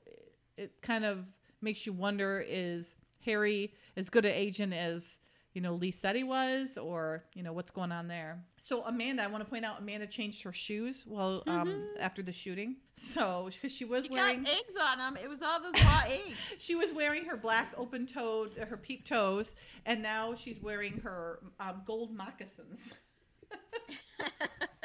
it kind of makes you wonder: is Harry as good an agent as you know Lee said he was, or you know what's going on there? So Amanda, I want to point out, Amanda changed her shoes well um, after the shooting. So because she was You wearing got eggs on them. It was all those raw eggs. she was wearing her black open toed, her peep toes, and now she's wearing her um, gold moccasins.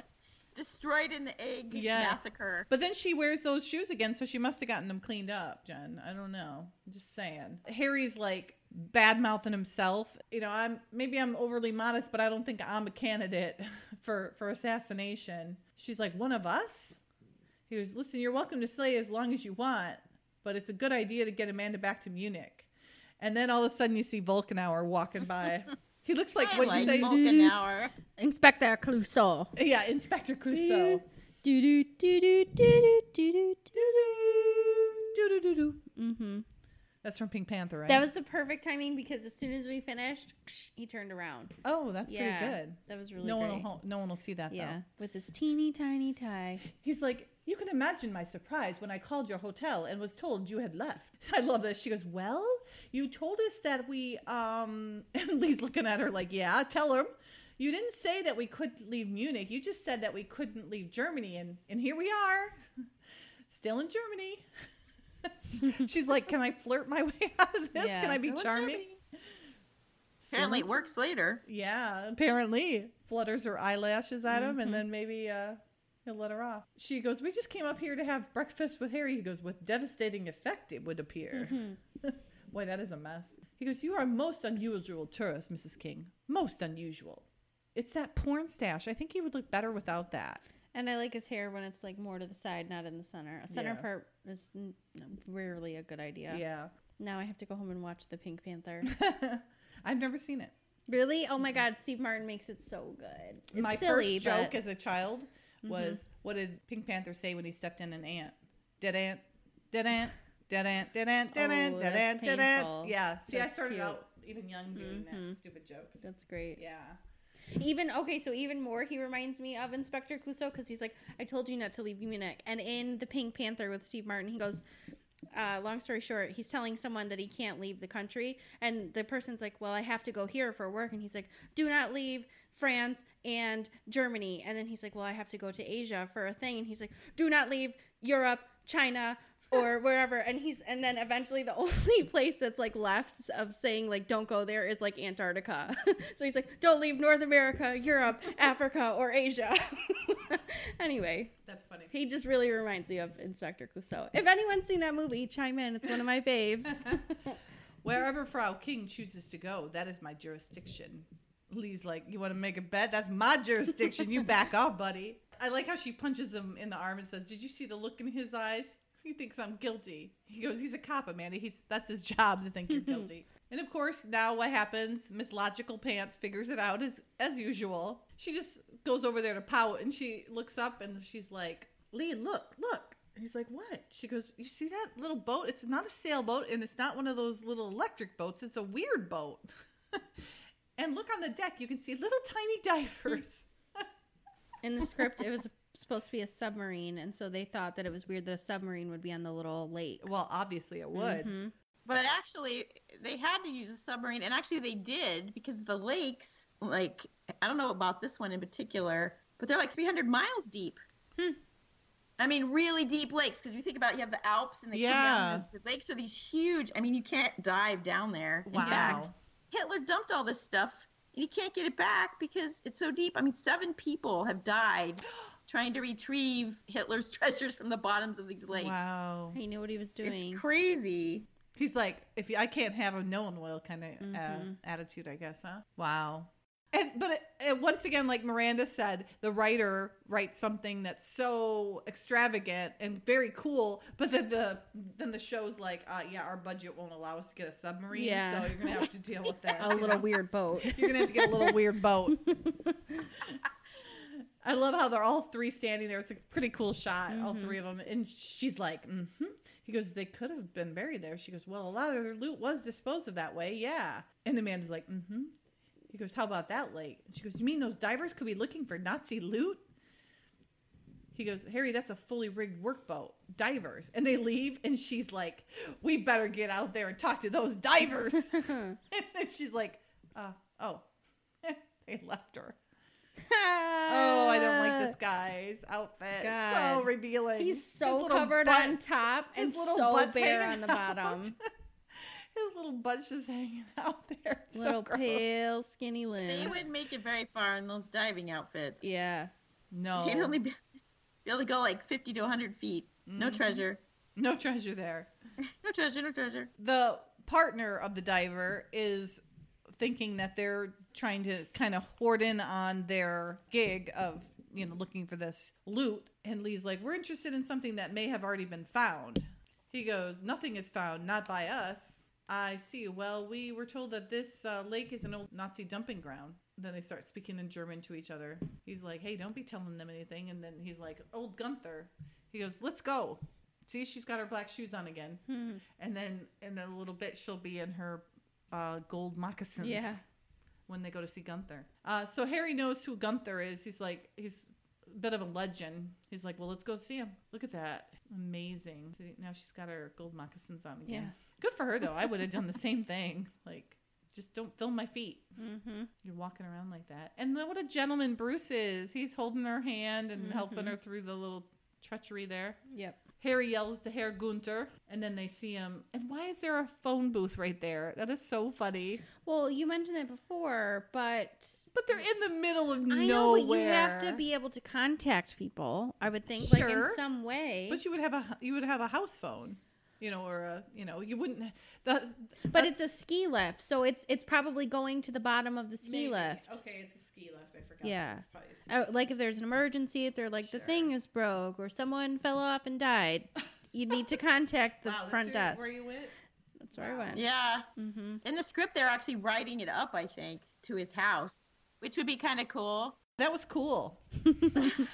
Destroyed in the egg Yes. massacre. But then she wears those shoes again, so she must have gotten them cleaned up, Jen. I don't know. I'm just saying. Harry's like bad mouthing himself. You know, I'm maybe I'm overly modest, but I don't think I'm a candidate for for assassination. She's like, one of us. He was, listen, you're welcome to slay as long as you want, but it's a good idea to get Amanda back to Munich. And then all of a sudden, you see Volkenauer walking by. He looks like I what'd you say? Volkenauer. Inspector Clouseau. Yeah, Inspector Clouseau. Do do do do do do do do do. Doo-doo-doo-doo. Mm-hmm. That's from Pink Panther, right? That was the perfect timing because as soon as we finished, he turned around. oh, that's yeah, pretty good. That was really no great. one will no one will see that yeah, though. with this teeny tiny tie. He's like, you can imagine my surprise when I called your hotel and was told you had left. I love this. She goes, well, you told us that we um, and Lee's looking at her like, yeah, tell him. You didn't say that we couldn't leave Munich. You just said that we couldn't leave Germany, and and here we are, still in Germany. She's like, can I flirt my way out of this? Yeah. Can I be charming? Germany. Apparently, it works later. yeah, apparently. Flutters her eyelashes at him Mm-hmm. and then maybe uh, he'll let her off. She goes, We just came up here to have breakfast with Harry. He goes, With devastating effect, it would appear. Mm-hmm. Boy, that is a mess. He goes, You are a most unusual tourist, Mrs. King. Most unusual. It's that porn stash. I think he would look better without that. And I like his hair when it's like more to the side, not in the center. A center Yeah. part is n- rarely a good idea. Yeah. Now I have to go home and watch the Pink Panther. I've never seen it. really? Oh my God! Steve Martin makes it so good. It's My silly, first joke but- as a child was, What did Pink Panther say when he stepped in an ant? Dead ant, dead ant, dead ant, dead ant, dead Oh, ant, dead ant, dead ant. Yeah. See, I started cute. out even young doing Mhm. that stupid jokes. That's great. Yeah. Even okay, so even more, he reminds me of Inspector Clouseau because he's like, "I told you not to leave Munich." And in the Pink Panther with Steve Martin, he goes, uh, "Long story short, he's telling someone that he can't leave the country, and the person's like, "Well, I have to go here for work," and he's like, "Do not leave." France and Germany, and then he's like, "Well, I have to go to Asia for a thing," and he's like, "Do not leave Europe, China, or wherever." And he's, and then eventually, the only place that's like left of saying like, "Don't go there" is like Antarctica. so he's like, "Don't leave North America, Europe, Africa, or Asia." anyway, That's funny. he just really reminds me of Inspector Clouseau. If anyone's seen that movie, chime in. It's one of my faves. Wherever Frau King chooses to go, that is my jurisdiction. Lee's like, You want to make a bet? That's my jurisdiction. You back off, buddy. I like how she punches him in the arm and says, Did you see the look in his eyes? He thinks I'm guilty. He goes, He's a cop, Amanda. He's that's his job to think you're guilty. and of course, now what happens? Miss Logical Pants figures it out as as usual. She just goes over there to pout and she looks up and she's like, Lee, look, look. And he's like, What? She goes, You see that little boat? It's not a sailboat and it's not one of those little electric boats. It's a weird boat. and look on the deck. You can see little tiny divers. In the script, it was supposed to be a submarine, and so they thought that it was weird that a submarine would be on the little lake. well, obviously it would. Mhm. But actually, they had to use a submarine, and actually they did because the lakes, like I don't know about this one in particular, but they're like 300 miles deep. Hmm. I mean, really deep lakes because you think about it, you have the Alps and the come down. The, the lakes are these huge. I mean, you can't dive down there. Wow. In fact, Hitler dumped all this stuff, and he can't get it back because it's so deep. I mean, seven people have died trying to retrieve Hitler's treasures from the bottoms of these lakes. Wow. He knew what he was doing. It's crazy. He's like, if I can't have a no one will kind of uh, Mhm. attitude, I guess, huh? Wow. And but it, it, once again, like Miranda said, the writer writes something that's so extravagant and very cool, but then the then the show's like, uh, yeah, our budget won't allow us to get a submarine, Yeah. so you're gonna have to deal with that. a little weird boat. You're gonna have to get a little weird boat. I love how they're all three standing there. It's a pretty cool shot, all Mm-hmm. three of them. And she's like, mm-hmm. He goes, they could have been buried there. She goes, well, a lot of their loot was disposed of that way. Yeah. And Amanda's like, mm-hmm. He goes, how about that lake? And she goes, you mean those divers could be looking for Nazi loot? He goes, Harry, that's a fully rigged workboat. Divers. And they leave, and she's like, we better get out there and talk to those divers. and she's like, uh, oh, they left her. Oh, I don't like this guy's outfit. So revealing. He's so covered butt- on top and little so bare on the bottom. His little butt's just hanging out there. It's Little so pale, skinny limbs. They wouldn't make it very far in those diving outfits. Yeah. No. They'd only be, be able to go like 50 to 100 feet. No Mhm. treasure. No treasure there. No treasure, no treasure. the partner of the diver is thinking that they're trying to kind of hoard in on their gig of you know looking for this loot and lee's like we're interested in something that may have already been found he goes nothing is found not by us i see well we were told that this uh, lake is an old nazi dumping ground then they start speaking in german to each other he's like hey don't be telling them anything and then he's like old gunther he goes let's go See, she's got her black shoes on again. Hmm. And then in a little bit, she'll be in her uh, gold moccasins. Yeah. When they go to see Gunther. Uh, so Harry knows who Gunther is. He's like, he's bit of a legend. He's like, well, let's go see him. Look at that. Amazing. See, now she's got her gold moccasins on again. Yeah. Good for her, though. I would have done the same thing. Like, just don't film my feet. Mm-hmm. You're walking around like that. And what a gentleman Bruce is. He's holding her hand and helping Mm-hmm. her through the little treachery there. Yep. Harry yells to Herr Gunther, and then they see him. And why is there a phone booth right there? That is so funny. Well, you mentioned it before, but But they're in the middle of I nowhere. know, but you have to be able to contact people. I would think, like in some way. But you would have a you would have a house phone, you know, or a you know you wouldn't. The, But it's a ski lift, so it's it's probably going to the bottom of the ski maybe. lift. Okay, it's a ski lift. I forgot. Yeah. It's probably a ski- Uh, like if there's an emergency, if they're like the thing is broke or someone fell off and died, you need to contact the Wow, that's front your- desk. Where you went? That's where I went. Yeah. Mm-hmm. In the script, they're actually writing it up, I think, to his house, which would be kind of cool. That was cool.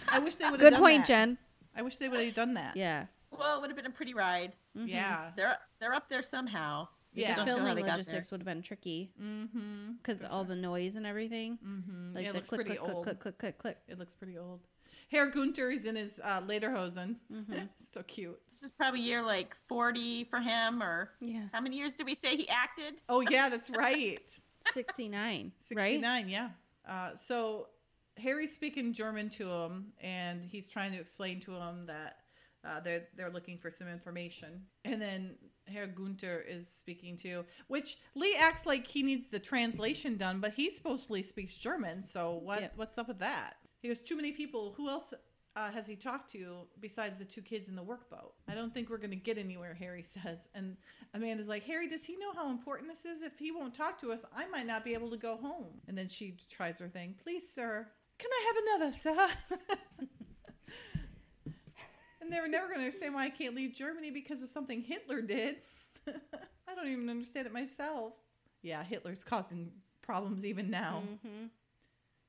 I wish they would. Good done point, that. Jen. I wish they would have done that. Yeah. Well, it would have been a pretty ride. Mhm. Yeah. They're they're up there somehow. We Yeah. The don't know how filming they got logistics would have been tricky Mm-hmm. because all the noise and everything. Mm-hmm. Like yeah, it looks click, pretty click, old. click, click, click, click, It looks pretty old. Herr Gunther is in his uh, lederhosen. Mhm. so cute. This is probably year like 40 for him, or Yeah. how many years did we say he acted? Oh yeah, that's right. 69, right? 69, yeah. Uh, so Harry's speaking German to him, and he's trying to explain to him that uh, they're they're looking for some information. And then Herr Gunther is speaking to, which Lee acts like he needs the translation done, but he supposedly speaks German. So what Yep. what's up with that? He goes, too many people. Who else? Uh, has he talked to besides the two kids in the workboat? I don't think we're going to get anywhere, Harry says. And Amanda's like, Harry, does he know how important this is? If he won't talk to us, I might not be able to go home. And then she tries her thing. Please, sir, can I have another, sir? they were never going to understand why I can't leave Germany because of something Hitler did. I don't even understand it myself. Yeah, Hitler's causing problems even now. Mm-hmm.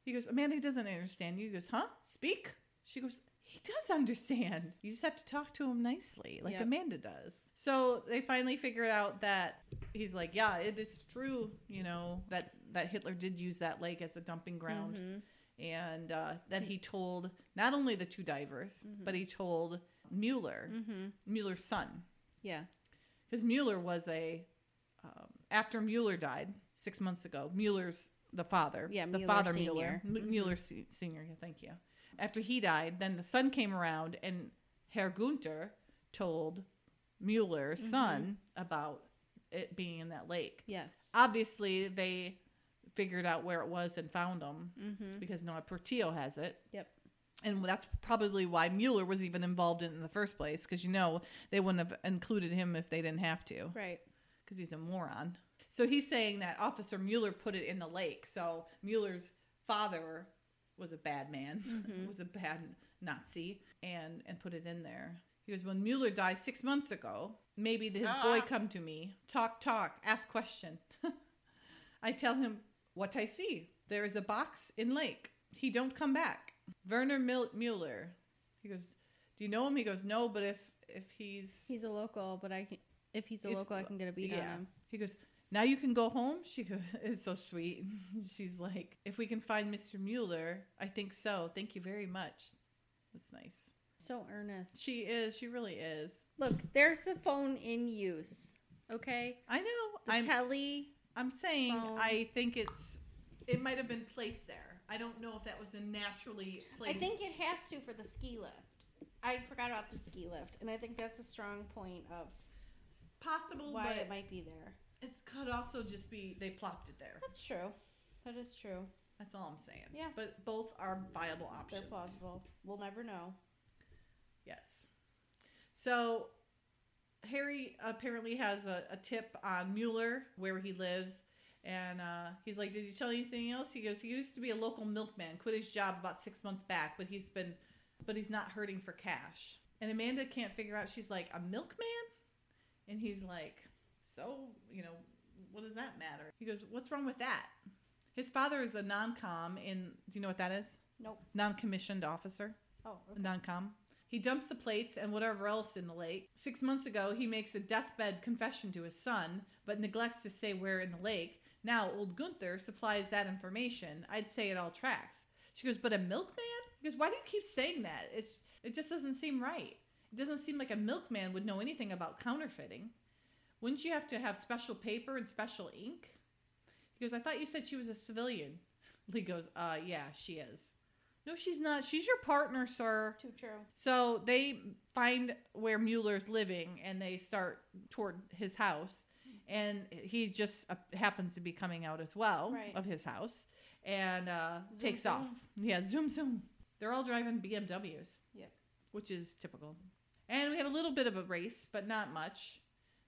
He goes, Amanda doesn't understand you. He goes, huh? Speak? She goes, he does understand. You just have to talk to him nicely, like Yep. Amanda does. So they finally figured out that he's like, yeah, it is true, you know, that, that Hitler did use that lake as a dumping ground. Mm-hmm. And uh, that he told not only the two divers, but he told Mueller, Mm-hmm. Mueller's son. Yeah. Because Mueller was a, um, after Mueller died six months ago, Mueller's the father. Yeah, the Mueller father Senior. Mueller. M- Mhm. Mueller se- Senior, yeah, thank you. After he died, then the son came around and Herr Gunther told Mueller's Mm-hmm. son about it being in that lake. Yes. Obviously, they figured out where it was and found him Mm-hmm. because Noah Portillo has it. Yep. And that's probably why Mueller was even involved in it in the first place because you know they wouldn't have included him if they didn't have to Right. because he's a moron. So he's saying that Officer Mueller put it in the lake. So Mueller's father was a bad man, Mhm. was a bad Nazi, and and put it in there. He goes, when Mueller died six months ago, maybe his boy Ah. come to me, talk, talk, ask question. I tell him what I see. There is a box in lake. He don't come back. Werner Mil- Mueller. He goes, do you know him? He goes, no, but if if he's He's a local, but I can, if he's a It's- local, I can get a beat on him. he goes, now you can go home. She goes, it's so sweet. She's like, if we can find Mr. Mueller, I think so. Thank you very much. That's nice. So earnest. She is. She really is. Look, there's the phone in use. Okay. I know. The I'm. telly. I'm saying. phone. I think it's. It might have been placed there. I don't know if that was a naturally placed. I think it has to for the ski lift. I forgot about the ski lift, and I think that's a strong point of possible, why but it might be there. it could also just be they plopped it there. That's true. That is true. That's all I'm saying. Yeah. But both are viable options. They're plausible. We'll never know. Yes. So Harry apparently has a, a tip on Mueller, where he lives. And uh, he's like, Did you tell anything else? He goes, He used to be a local milkman, quit his job about six months back, but he's been, but he's not hurting for cash. And Amanda can't figure out, she's like, A milkman? And he's like, So, you know, what does that matter? He goes, What's wrong with that? His father is a non com in, do you know what that is? Nope. Non commissioned officer Oh, okay. non-com. He dumps the plates and whatever else in the lake. Six months ago, he makes a deathbed confession to his son, but neglects to say where in the lake. Now, old Gunther supplies that information. I'd say it all tracks. She goes, but a milkman? He goes, why do you keep saying that? It's it just doesn't seem right. It doesn't seem like a milkman would know anything about counterfeiting. Wouldn't you have to have special paper and special ink? He goes, I thought you said she was a civilian. Lee goes, uh, yeah, she is. No, she's not. She's your partner, sir. Too true. So they find where Mueller's living and they start toward his house. And he just uh, happens to be coming out as well Right. of his house and uh, Zoom, takes zoom. off. Yeah, zoom, zoom. They're all driving BMWs, Yep. which is typical. And we have a little bit of a race, but not much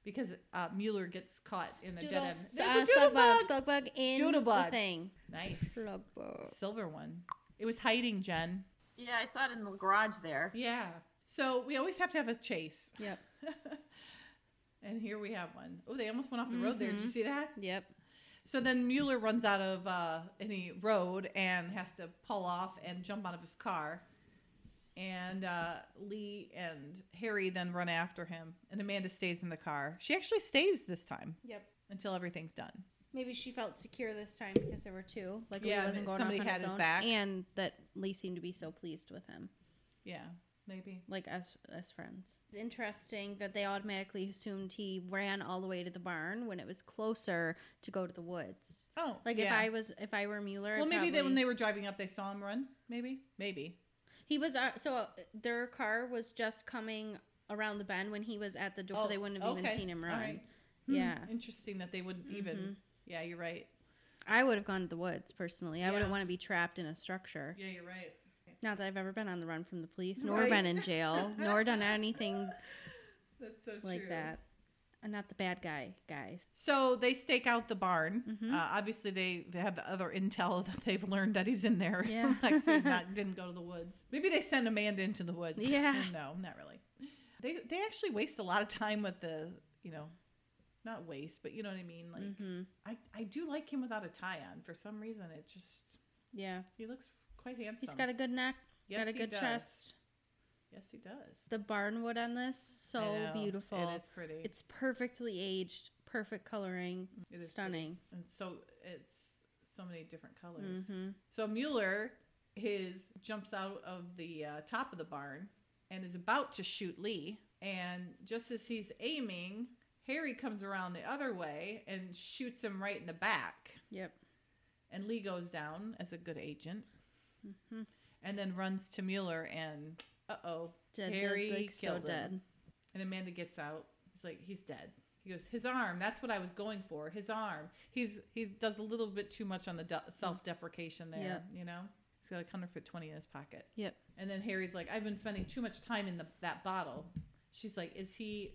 because uh, Mueller gets caught in a dead end. There's uh, a doodle Slugbug. bug. Slugbug in Doodlebug. the thing. Nice. Slugbug. Silver one. It was hiding, Jen. Yeah, I saw it in the garage there. Yeah. So we always have to have a chase. Yep. And here we have one. Oh, they almost went off the road there. Did Mm-hmm. you see that? Yep. So then Mueller runs out of uh, any road and has to pull off and jump out of his car. And uh, Lee and Harry then run after him. And Amanda stays in the car. She actually stays this time Yep. until everything's done. Maybe she felt secure this time because there were two. Like Yeah, Lee wasn't going somebody off on had his own, back. and that Lee seemed to be so pleased with him, Yeah, maybe. like as as friends. It's interesting that they automatically assumed he ran all the way to the barn when it was closer to go to the woods. Oh, Like if. I was if I were Mueller, Well, I'd maybe they, when they were driving up, they saw him run. Maybe, maybe. he was uh, so uh, their car was just coming around the bend when he was at the door, so Oh, they wouldn't have even seen him run. right. Hmm, Yeah, Interesting that they wouldn't even. Mm-hmm. Yeah, you're right. I would have gone to the woods personally. I Yeah. wouldn't want to be trapped in a structure. Yeah, you're right. Not that I've ever been on the run from the police, nor Right. been in jail, nor done anything That's so like true. that. I'm not the bad guy, guys. So they stake out the barn. Mm-hmm. Uh, obviously, they, they have the other intel that they've learned that he's in there. Yeah. Lexi not, didn't go to the woods. Maybe they send Amanda into the woods. Yeah. No, not really. They they actually waste a lot of time with the you know, not waste, but you know what I mean. Like Mm-hmm. I I do like him without a tie on. For some reason, it just Yeah, he looks quite handsome. he's got a good neck, Yes, got a he good does. chest. yes, he does. The barnwood on this so know. beautiful. It is pretty. It's perfectly aged, perfect coloring, It is stunning. and so it's so many different colors. Mm-hmm. So Mueller, his jumps out of the uh, top of the barn and is about to shoot Lee, and just as he's aiming, Harry comes around the other way and shoots him right in the back, Yep. and Lee goes down as a good agent, Mm-hmm. and then runs to Mueller and uh oh, Dead, Harry dead, like, so killed him. And Amanda gets out. He's like, he's dead. He goes, his arm. That's what I was going for. His arm. He's he does a little bit too much on the de- self-deprecation there. Yeah. You know, he's got a counterfeit twenty in his pocket. Yep. And then Harry's like, I've been spending too much time in the, that bottle. She's like, is he?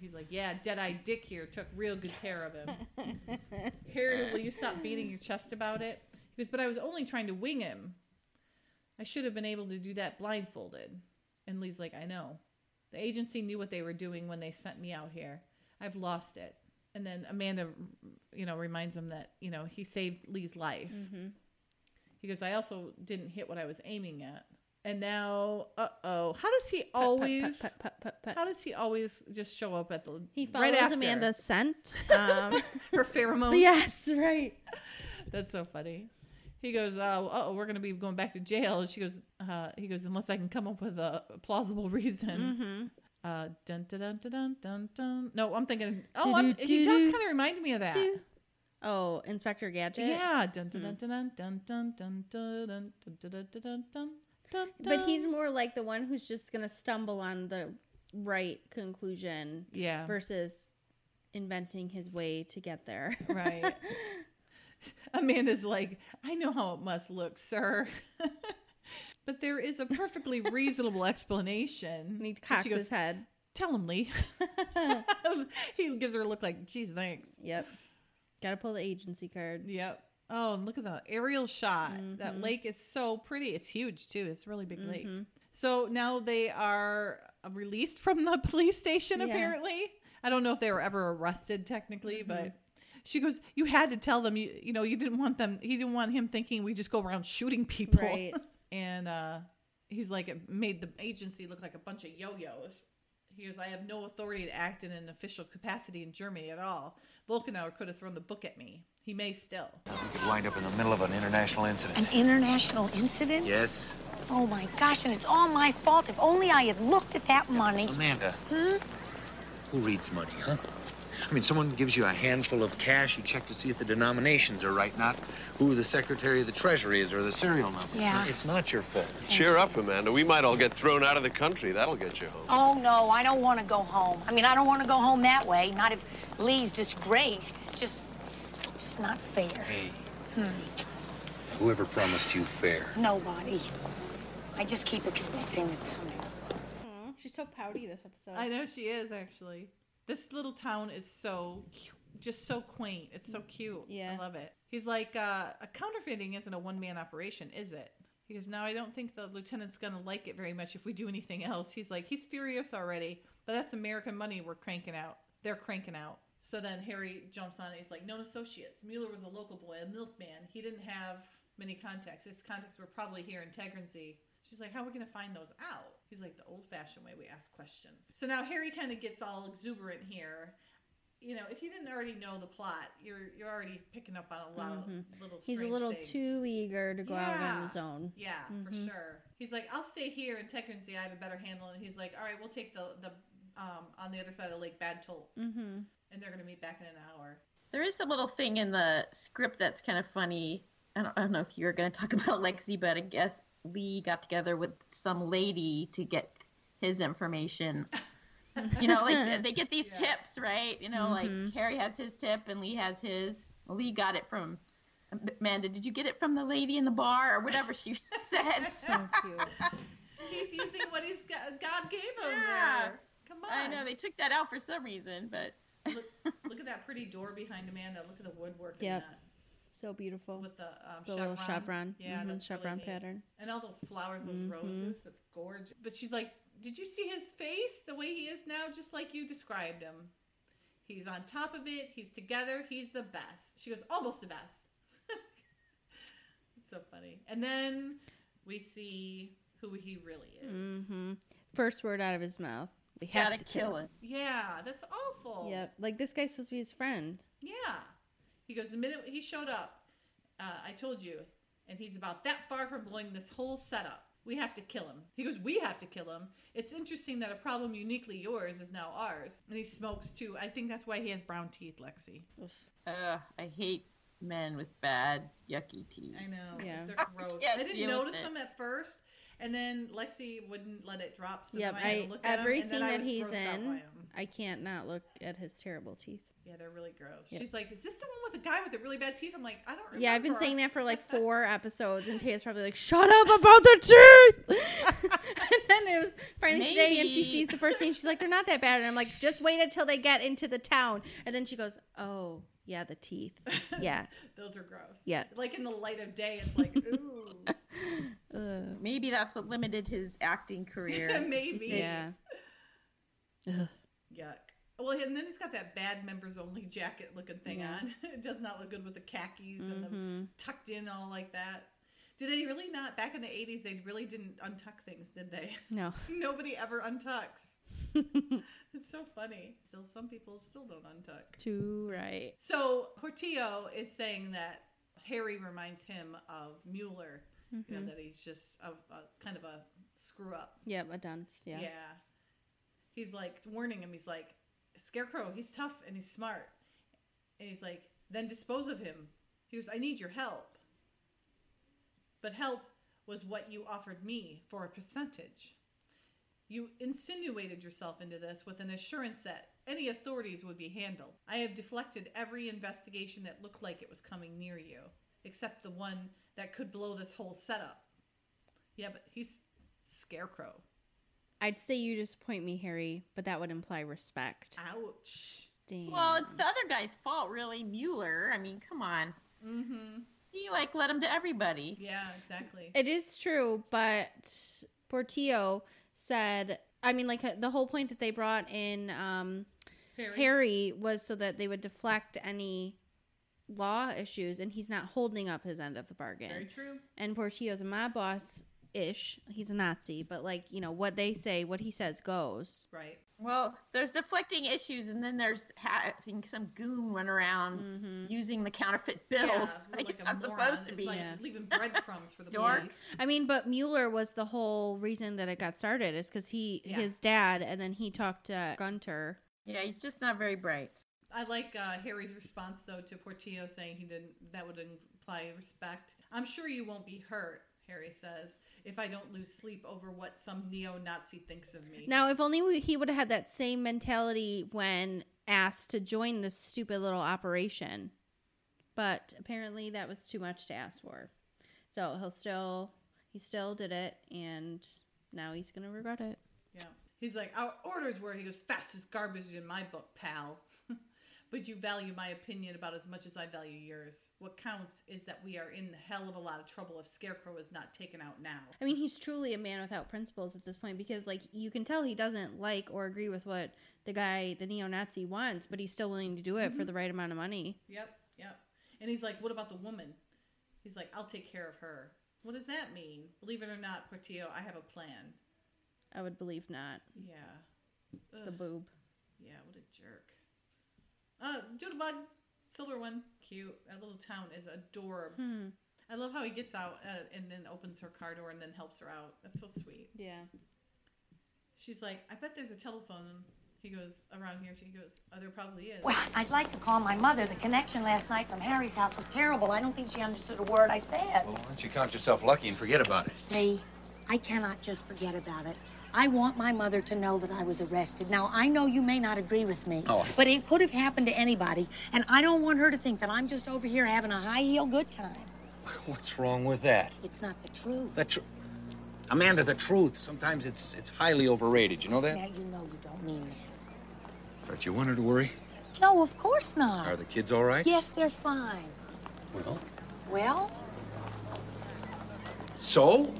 He's like, yeah. Dead-eyed Dick here took real good care of him. Harry, will you stop beating your chest about it? He goes, but I was only trying to wing him. I should have been able to do that blindfolded. And Lee's like, I know. The agency knew what they were doing when they sent me out here. I've lost it. And then Amanda, you know, reminds him that, you know, he saved Lee's life. He goes, I also didn't hit what I was aiming at. And now, uh oh. How does he always, Put, put, put, how does he always just show up at the, He right follows after? Amanda's scent. Um, her pheromones? yes, right. That's so funny. He goes, "Oh, oh, we're gonna be going back to jail." And she goes, uh, "He goes, unless I can come up with a plausible reason." Mm-hmm. Uh, dun dun dun dun dun dun dun. No, I'm thinking. Oh, I'm, he does kind of remind me of that. Oh, Inspector Gadget. Yeah. Dun dun dun dun dun dun dun dun dun dun dun dun dun dun dun. But he's more like the one who's just going to stumble on the right conclusion yeah versus inventing his way to get there. right. Amanda's like, I know how it must look, sir. but there is a perfectly reasonable explanation. and he cocks she goes, his head. Tell him, Lee. he gives her a look like, geez, thanks. Yep. Got to pull the agency card. Yep. Oh, and look at the aerial shot. Mm-hmm. That lake is so pretty. It's huge, too. It's a really big lake. So now they are released from the police station, Yeah. Mm-hmm. apparently. I don't know if they were ever arrested technically, but she goes, You had to tell them, you, you know, you didn't want them, he didn't want him thinking we just go around shooting people. Right. and uh, he's like it made the agency look like a bunch of yo-yos. He goes, I have no authority to act in an official capacity in Germany at all. Volkenauer could have thrown the book at me. He may still. We could wind up in the middle of an international incident. An international incident? Yes? Oh my gosh, and it's all my fault. If only I had looked at that money. Amanda. Hmm? Who reads money, huh? I mean, someone gives you a handful of cash, you check to see if the denominations are right, not who the Secretary of the Treasury is or the serial number. It's Yeah. not- It's not your fault. Cheer up, Amanda. We might all get thrown out of the country. That'll get you home. Oh no, I don't want to go home. I mean, I don't want to go home that way. Not if Lee's disgraced. It's just, just not fair. Hey. Hmm. Whoever promised you fair? Nobody. I just keep expecting that someday. Aw, she's so pouty this episode. I know she is actually. This little town is so just so quaint. It's so cute. Yeah. I love it. He's like, uh, a counterfeiting isn't a one man operation, is it? He goes, no, I don't think the lieutenant's gonna like it very much if we do anything else. He's like, he's furious already, but that's American money we're cranking out. They're cranking out. So then Harry jumps on it. He's like, known associates. Mueller was a local boy, a milkman. He didn't have many contacts. His contacts were probably here in Tegernsee. She's like, how are we going to find those out? He's like, the old fashioned way we ask questions. So now Harry kind of gets all exuberant here. You know, if you didn't already know the plot, you're you're already picking up on a lot of little. Mm-hmm. He's a little things. too eager to go out on his own. Yeah, for sure. He's like, I'll stay here and in Tegernsee. I have a better handle. And he's like, all right, we'll take the the um on the other side of the lake, Bad Tölz, Mm-hmm. and they're gonna meet back in an hour. There is a little thing in the script that's kind of funny. I don't, I don't know if you're going to talk about Lexi, but I guess Lee got together with some lady to get his information. you know, like they get these Yeah. tips, right? You know, like mm-hmm. Harry has his tip and Lee has his. Lee got it from Amanda. Did you get it from the lady in the bar or whatever she said? So cute. He's using what he's got, God gave him. Yeah. there. Come on. I know they took that out for some reason, but look, look at that pretty door behind Amanda. Look at the woodwork Yep. In that So beautiful. with the um, the chevron. little chevron. Yeah, Mhm, that's really chevron neat. pattern. And all those flowers, those Mhm. roses. That's gorgeous. But she's like, did you see his face the way he is now, just like you described him? He's on top of it. He's together. He's the best. She goes, almost the best. so funny. And then we see who he really is. hmm First word out of his mouth. We have gotta to kill it. Yeah, that's awful. Yep. Like this guy's supposed to be his friend. Yeah. He goes, the minute he showed up, uh, I told you, and he's about that far from blowing this whole setup. We have to kill him. He goes, we have to kill him. It's interesting that a problem uniquely yours is now ours. And he smokes too. I think that's why he has brown teeth, Lexi. Ugh, I hate men with bad, yucky teeth. I know. Yeah. They're gross. can't I didn't notice them at first. And then Lexi wouldn't let it drop. So yep. then I, had I to look at every him, and scene that he's grossed out by in, 'em. I can't not look at his terrible teeth. Yeah, they're really gross. Yep. She's like, is this the one with the guy with the really bad teeth? I'm like, I don't remember. Yeah, I've been saying that for like four episodes, and Taya's probably like, "Shut up about the teeth." and then it was finally today, and she sees the first scene. She's like, "They're not that bad," and I'm like, "Just wait until they get into the town." And then she goes, "Oh, yeah, the teeth. Yeah, Those are gross. Yeah. Like in the light of day, it's like, ooh. Ugh. Maybe that's what limited his acting career. Maybe. yeah." Ugh. Yuck. Well, and then he's got that bad members only jacket looking thing Yeah. on. It does not look good with the khakis and the Mhm. tucked in all like that. Did they really not? Back in the 80s, they really didn't untuck things, did they? No. Nobody ever untucks. it's so funny. Still, some people still don't untuck. Too right. So Portillo is saying that Harry reminds him of Mueller. You Mm-hmm. know that he's just a, a kind of a screw up. Yeah, a dunce. Yeah. Yeah. He's like warning him. He's like, Scarecrow, he's tough and he's smart. And he's like, then dispose of him. He goes, I need your help. But help was what you offered me for a percentage. You insinuated yourself into this with an assurance that any authorities would be handled. I have deflected every investigation that looked like it was coming near you, except the one that could blow this whole setup. Yeah, but he's Scarecrow. I'd say you disappoint me, Harry, but that would imply respect. Ouch. Damn. Well, it's the other guy's fault, really. Mueller. I mean, come on. Mm-hmm. He like let him to everybody. Yeah, exactly. It is true, but Portillo said, I mean, like the whole point that they brought in um, Harry. Harry was so that they would deflect any law issues, and he's not holding up his end of the bargain. Very true. And Portillo's my boss ish. He's a Nazi, but like you know what they say, what he says goes. Right. Well, there's deflecting issues, and then there's having some goon run around Mm-hmm. using the counterfeit bills. Yeah, like like he's a not moron. supposed to It's be. like Yeah. leaving breadcrumbs for the Dork. police. I mean, but Mueller was the whole reason that it got started is because he, Yeah. his dad, and then he talked to Gunter. Yeah, he's just not very bright. I like uh, Harry's response though to Portillo saying he didn't. That would imply respect. I'm sure you won't be hurt. Harry says, if I don't lose sleep over what some neo-Nazi thinks of me. Now, if only we, he would have had that same mentality when asked to join this stupid little operation, but apparently that was too much to ask for. So he'll still, he still did it, and now he's gonna regret it. Yeah. He's like, our orders were, he goes, fastest garbage in my book, pal. But you value my opinion about as much as I value yours. What counts is that we are in the hell of a lot of trouble if Scarecrow is not taken out now. I mean, he's truly a man without principles at this point because, like, you can tell he doesn't like or agree with what the guy, the neo-Nazi, wants, but he's still willing to do it for mm-hmm. the right amount of money. Yep, yep. And he's like, what about the woman? He's like, I'll take care of her. What does that mean? Believe it or not, Portillo, I have a plan. I would believe not. Yeah. The boob. Yeah, what a jerk. Uh, Doodlebug, silver one, cute. That little town is adorbs. Hmm. I love how he gets out uh, and then opens her car door and then helps her out. That's so sweet. Yeah. She's like, I bet there's a telephone. He goes, around here. She goes, oh, there probably is. Well, I'd like to call my mother. The connection last night from Harry's house was terrible. I don't think she understood a word I said. Well, why don't you count yourself lucky and forget about it? Lee, I cannot just forget about it. I want my mother to know that I was arrested. Now, I know you may not agree with me, Oh. but it could have happened to anybody, and I don't want her to think that I'm just over here having a high heel good time. What's wrong with that? It's not the truth. The tr- Amanda, the truth. Sometimes it's it's highly overrated. You know that? Now, you know you don't mean that. Don't you want her to worry? No, of course not. Are the kids all right? Yes, they're fine. Well, Well, so?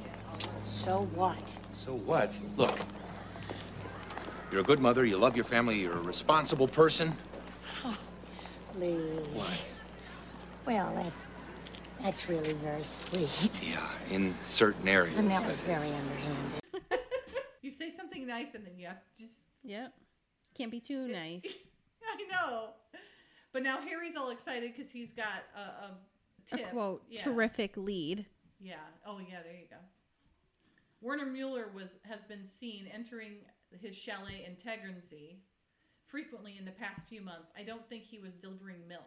so what? So what? Look, you're a good mother. You love your family. You're a responsible person. Oh, Lee. What? Well, that's that's really very sweet. Yeah, in certain areas. And that was that very is. underhanded. You say something nice and then you have to just. Yep. Can't be too nice. I know. But now Harry's all excited because he's got a, a A quote, Yeah. terrific lead. Yeah. Oh, yeah. There you go. Werner Mueller was has been seen entering his chalet in Tegernsee frequently in the past few months. I don't think he was delivering milk.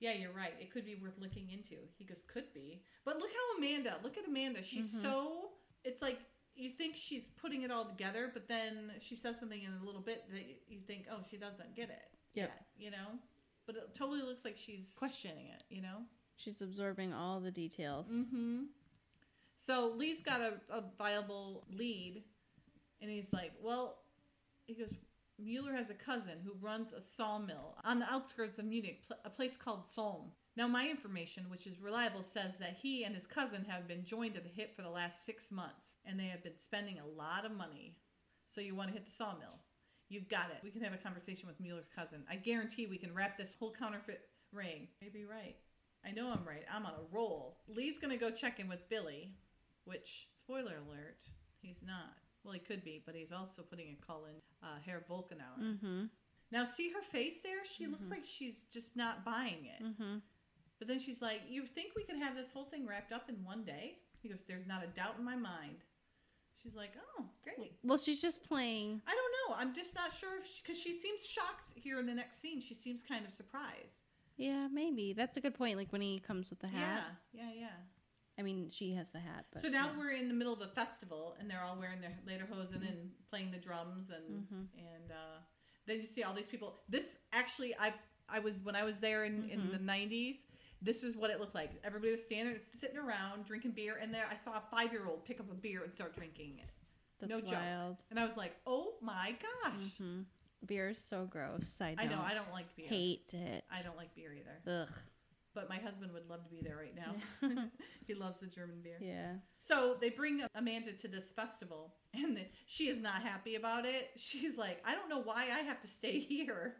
Yeah, you're right. It could be worth looking into. He goes, could be. But look how Amanda. Look at Amanda. She's so. It's like you think she's putting it all together, but then she says something in a little bit that you think, oh, she doesn't get it. Yeah. Yet, you know. But it totally looks like she's questioning it. You know. She's absorbing all the details. Mm-hmm. So Lee's got a, a viable lead, and he's like, "Well," he goes, "Mueller has a cousin who runs a sawmill on the outskirts of Munich, a place called Solm." Now, my information, which is reliable, says that he and his cousin have been joined at the hip for the last six months, and they have been spending a lot of money. So you want to hit the sawmill? You've got it. We can have a conversation with Mueller's cousin. I guarantee we can wrap this whole counterfeit ring. Maybe right. I know I'm right. I'm on a roll. Lee's gonna go check in with Billy, which spoiler alert, he's not. Well, he could be, but he's also putting a call in uh, Herr Volkenauer. Mm-hmm. Now, see her face there? She looks like she's just not buying it. Mm-hmm. But then she's like, "You think we could have this whole thing wrapped up in one day?" He goes, "There's not a doubt in my mind." She's like, "Oh, great." Well, she's just playing. I don't know. I'm just not sure if because she, seems shocked here in the next scene. She seems kind of surprised. Yeah, maybe that's a good point. Like when he comes with the hat. Yeah, yeah, yeah. I mean, she has the hat. But so now yeah. we're in the middle of a festival, and they're all wearing their lederhosen Mm-hmm. and playing the drums, and and uh, then you see all these people. This actually, I I was when I was there in, Mm-hmm. in the '90s. This is what it looked like. Everybody was standing, sitting around, drinking beer, and there I saw a five year old pick up a beer and start drinking it. that's no joke. wild. And I was like, "Oh my gosh!" hmm Beer is so gross. Side I know. I don't like beer. hate it. I don't like beer either. Ugh. But my husband would love to be there right now. he loves the German beer. Yeah. So they bring Amanda to this festival, and the, she is not happy about it. She's like, I don't know why I have to stay here.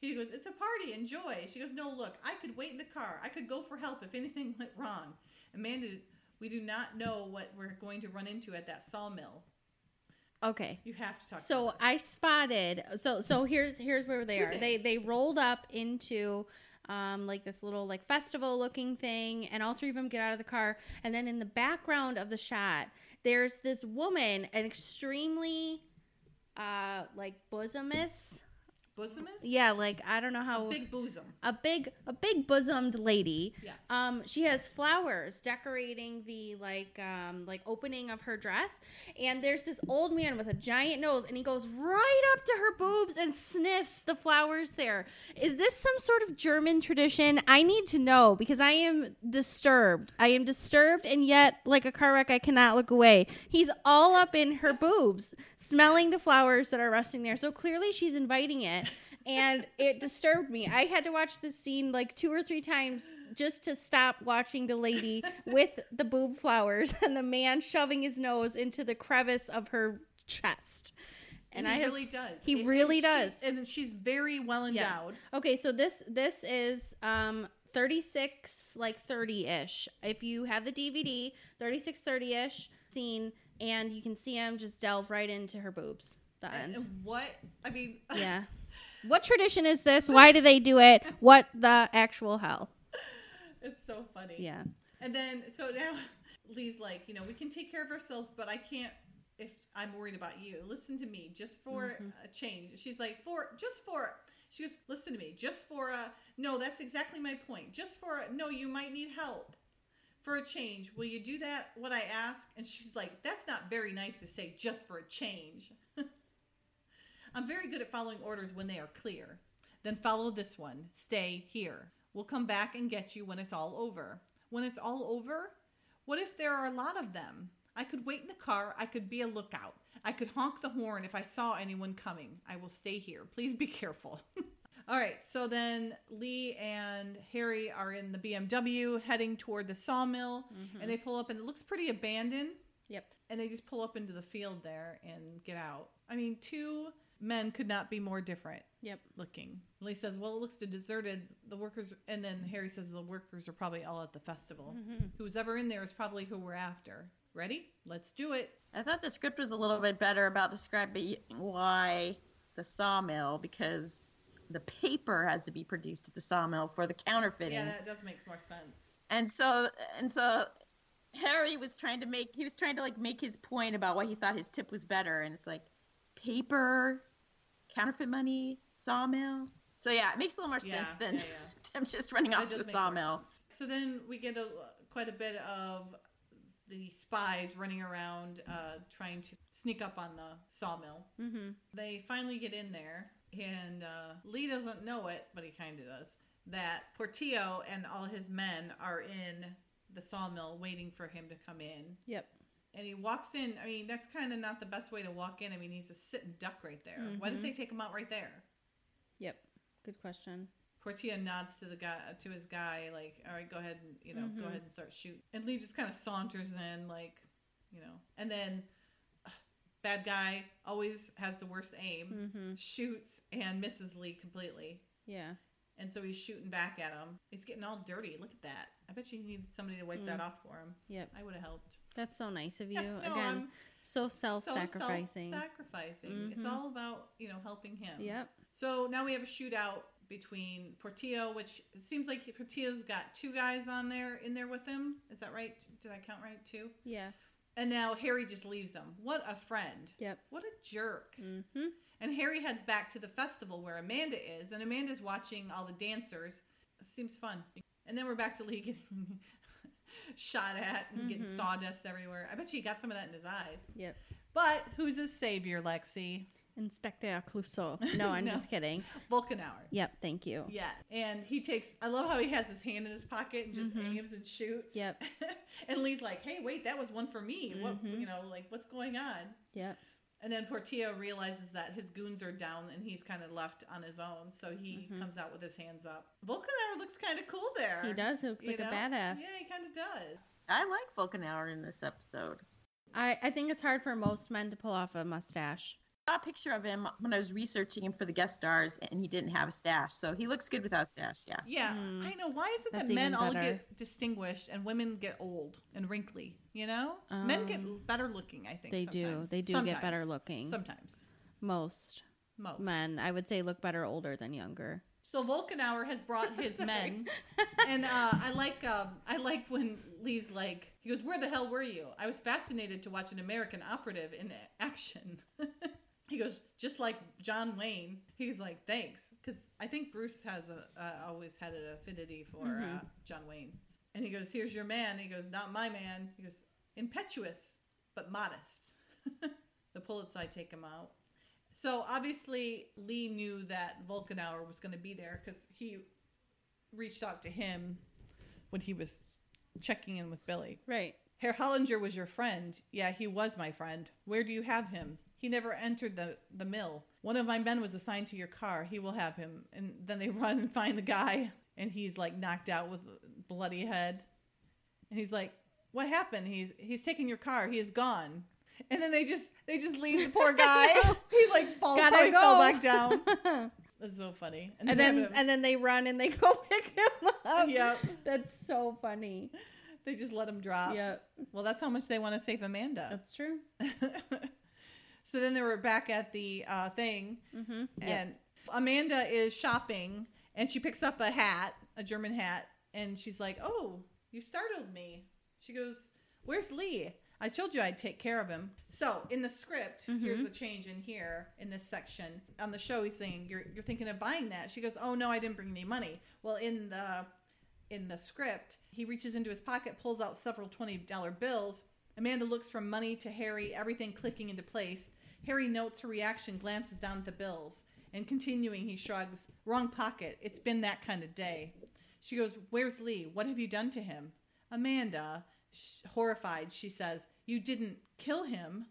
He goes, It's a party, enjoy. She goes, No, look, I could wait in the car. I could go for help if anything went wrong. Amanda We do not know what we're going to run into at that sawmill. Okay. You have to talk. So. I spotted. So so here's here's where they Two are. They they rolled up into um, like this little like festival looking thing, and all three of them get out of the car. And then in the background of the shot, there's this woman, an extremely uh like bosomist. Bosomist. Yeah, like I don't know how big bosom. a big a big bosomed lady. Yes. Um, she has flowers decorating the like um like opening of her dress, and there's this old man with a giant nose, and he goes right up to her boobs and sniffs the flowers there. Is this some sort of German tradition? I need to know because I am disturbed. I am disturbed, and yet like a car wreck, I cannot look away. He's all up in her boobs, smelling the flowers that are resting there. So clearly, she's inviting it and it disturbed me. I had to watch the scene like two or three times just to stop watching the lady with the boob flowers and the man shoving his nose into the crevice of her chest. And, he I have- really does. He really and she- does. and she's very well Yes. endowed. Okay, so this this is um 36 like 30ish. If you have the DVD, 36 30ish scene and you can see him just delve right into her boobs. The end. and what? I mean, Yeah. What tradition is this? Why do they do it? What the actual hell? it's so funny. Yeah. And then so now Lee's like, you know, we can take care of ourselves, but I can't if I'm worried about you. Listen to me, just for Mm-hmm. a change. She's like, for just for she goes, listen to me, just for a no, that's exactly my point. Just for a no, you might need help. For a change, will you do that? What I ask? And she's like, that's not very nice to say just for a change. I'm very good at following orders when they are clear. Then follow this one. Stay here. We'll come back and get you when it's all over. When it's all over? What if there are a lot of them? I could wait in the car. I could be a lookout. I could honk the horn if I saw anyone coming. I will stay here. Please be careful. all right. So then Lee and Harry are in the BMW heading toward the sawmill mm-hmm. and they pull up and it looks pretty abandoned Yep. and they just pull up into the field there and get out. I mean, two men could not be more different Yep. looking. Lee says, "Well, it looks deserted. The workers," and then Harry says, "The workers are probably all at the festival. Mm-hmm. Who's ever in there is probably who we're after. Ready? Let's do it." I thought the script was a little bit better about describing why the sawmill because the paper has to be produced at the sawmill for the counterfeiting. Yeah, that does make more sense. and so and so Harry was trying to make he was trying to like make his point about why he thought his tip was better and it's like paper, counterfeit money, sawmill. So yeah, it makes a little more Yeah, sense than yeah, yeah. them just running That off to the sawmill. So then we get a, quite a bit of the spies running around uh, trying to sneak up on the sawmill. Mm-hmm. They finally get in there, and uh, Lee doesn't know it, but he kind of does. That Portillo and all his men are in the sawmill waiting for him to come in. Yep. And he walks in. I mean, that's kind of not the best way to walk in. I mean, he's a sitting duck right there. Why didn't they take him out right there? Yep. Good question. Portia nods to the guy to his guy, like, "All right, go ahead and you know, go ahead and start shooting." And Lee just kind of saunters in, like, you know, and then ugh, bad guy always has the worst aim, Mm-hmm. shoots and misses Lee completely, Yeah. and so he's shooting back at him. He's getting all dirty. Look at that. I bet you he needed somebody to wipe that off for him. Yep. I would have helped. That's so nice of you. No, Again, I'm so so self-sacrificing. self-sacrificing. It's all about you know helping him. yep. So now we have a shootout between Portillo, which it seems like Portillo's got two guys on there in there with him. Is that right? Did I count right? Two. Yeah. And now Harry just leaves him. What a friend. Yep. What a jerk. Mm-hmm. And Harry heads back to the festival where Amanda is, and Amanda's watching all the dancers. seems fun. And then we're back to Lee getting shot at and getting Mhm. sawdust everywhere. I bet you he got some of that in his eyes. Yep. But who's his savior, Lexi? Inspector Clouseau. No, I'm No. just kidding. Volkenauer. Yep. Thank you. Yeah, and he takes. I love how he has his hand in his pocket and just Mhm. aims and shoots. Yep. and Lee's like, "Hey, wait, that was one for me. What, Mhm. you know, like what's going on?" Yep. And then Portillo realizes that his goons are down and he's kind of left on his own, so he Mhm. comes out with his hands up. Volkenauer looks kind of cool there. He does. He looks you like a badass. Yeah, he kind of does. I like Volkenauer in this episode. I, I think it's hard for most men to pull off a mustache. Saw a picture of him when I was researching him for the guest stars, and he didn't have a stash. So he looks good without a stash. Yeah. Yeah, Mm. I know. Why is it That's that men even all get distinguished and women get old and wrinkly? You know, men get Um, better looking. I think they do. They do get better looking. Sometimes, Most most men, I would say, look better older than younger. So Volkenauer has brought his men, and uh, I like um, I like when Lee's like he goes, "Where the hell were you?" I was fascinated to watch an American operative in action. he goes, just like John Wayne. He's like, "Thanks," because I think Bruce has a uh, always had an affinity for uh, John Wayne. And he goes, "Here's your man." He goes, "Not my man." He goes, "Impetuous but modest." the Pullets I take him out. So obviously Lee knew that Volkenauer was going to be there because he reached out to him when he was checking in with Billy. Right. Herr Hollinger was your friend. Yeah, he was my friend. Where do you have him? He never entered the, the mill. One of my men was assigned to your car. He will have him. And then they run and find the guy, and he's like knocked out with a bloody head. And he's like, "What happened? He's he's taking your car. He is gone." And then they just they just leave the poor guy. he like falls, Gotta probably go. fell back down. That's so funny. And they then him- and then they run and they go pick him up. Yep. That's so funny. they just let him drop. Yep. Well, that's how much they want to save Amanda. That's true. So then they were back at the uh, thing, Mm-hmm. and Amanda is shopping, and she picks up a hat, a German hat, and she's like, "Oh, you startled me." She goes, "Where's Lee?" I told you I'd take care of him. So in the script, here's the change in here in this section. On the show, he's saying, "You're you're thinking of buying that." She goes, "Oh no, I didn't bring any money." Well, in the in the script, he reaches into his pocket, pulls out several $20 bills. Amanda looks from money to Harry, everything clicking into place. Harry notes her reaction, glances down at the bills, and continuing, he shrugs, Wrong pocket. It's been that kind of day. She goes, Where's Lee? What have you done to him? Amanda, sh- horrified, she says, You didn't kill him?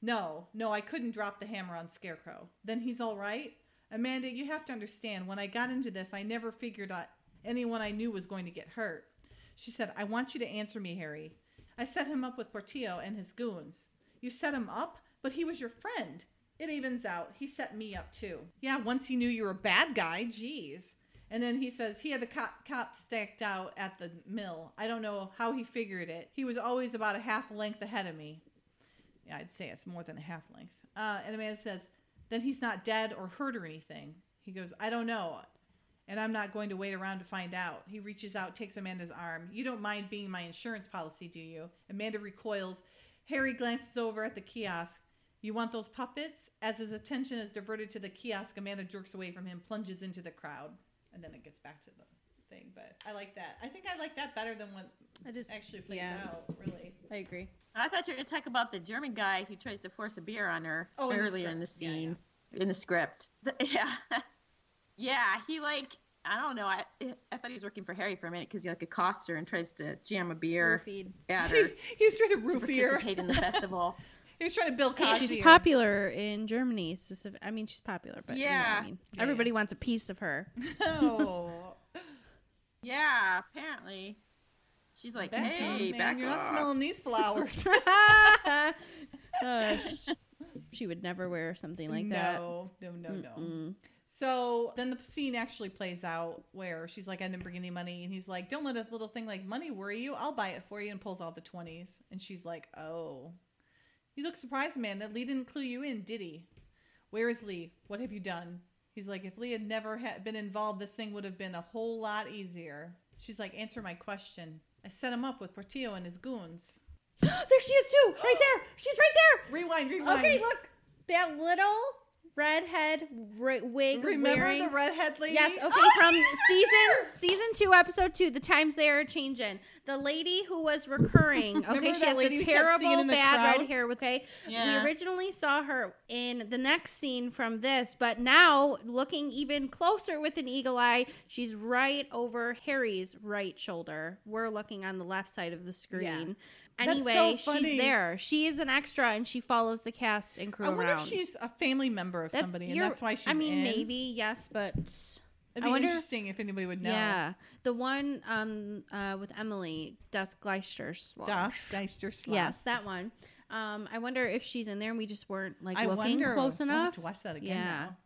No, no, I couldn't drop the hammer on Scarecrow. Then he's all right? Amanda, you have to understand, when I got into this, I never figured out anyone I knew was going to get hurt. She said, I want you to answer me, Harry. I set him up with Portillo and his goons. You set him up? But he was your friend. It evens out. He set me up too. Yeah, once he knew you were a bad guy, geez. And then he says he had the cop, stacked out at the mill. I don't know how he figured it. He was always about a half length ahead of me. Yeah, I'd say it's more than a half length. Uh, and Amanda says, then he's not dead or hurt or anything. He goes, I don't know. And I'm not going to wait around to find out. He reaches out, takes Amanda's arm. You don't mind being my insurance policy, do you? Amanda recoils. Harry glances over at the kiosk. You want those puppets? As his attention is diverted to the kiosk, Amanda jerks away from him, plunges into the crowd. And then it gets back to the thing. But I like that. I think I like that better than what I just actually plays yeah, out, really. I agree. I thought you were going to talk about the German guy who tries to force a beer on her Oh, in the earlier in the script. Yeah, scene, in the script. The- yeah, yeah. He like I don't know. I I thought he was working for Harry for a minute because he like accosts her and tries to jam a beer Roofied. at her He's, he's trying to to roofie her. in the festival. He's trying to Bill Cosby She's popular in Germany. Specific. I mean, she's popular, but you know Yeah. I mean. Yeah, Everybody wants a piece of her. Oh, Yeah, apparently. She's like, back hey, on, man. back You're off. not smelling these flowers. Uh, sh- she would never wear something like that. No, no, no, no. So then the scene actually plays out where she's like, I didn't bring any money. And he's like, Don't let a little thing like money worry you. I'll buy it for you. And pulls out the 20s. And she's like, Oh. You look surprised, Amanda. Lee didn't clue you in, did he? Where is Lee? What have you done? He's like, If Lee had never ha- been involved, this thing would have been a whole lot easier. She's like, Answer my question. I set him up with Portillo and his goons. there she is too, right there. She's right there. Rewind, rewind. Okay, look, that little redhead ri- wig Remember wearing. the redhead lady? Yes, okay, Oh, from season season two, episode two. The times they are changing. The lady who was recurring. Okay, she that has lady the we kept seeing terrible in the bad crowd? red hair. Okay, Yeah. we originally saw her in the next scene from this, but now looking even closer with an eagle eye, she's right over Harry's right shoulder. We're looking on the left side of the screen. That's Anyway, so she's there. She is an extra, and she follows the cast and crew I wonder around. if she's a family member of That's- somebody, and that's why she's I mean, in. maybe yes, but It'd I wonder- interesting if anybody would know. yeah, the one um uh with Emily Das Gleister Das Geister Yes, that one. Um, I wonder if she's in there and we just weren't like I looking wonder. close we'll have enough. to watch that again Yeah. now.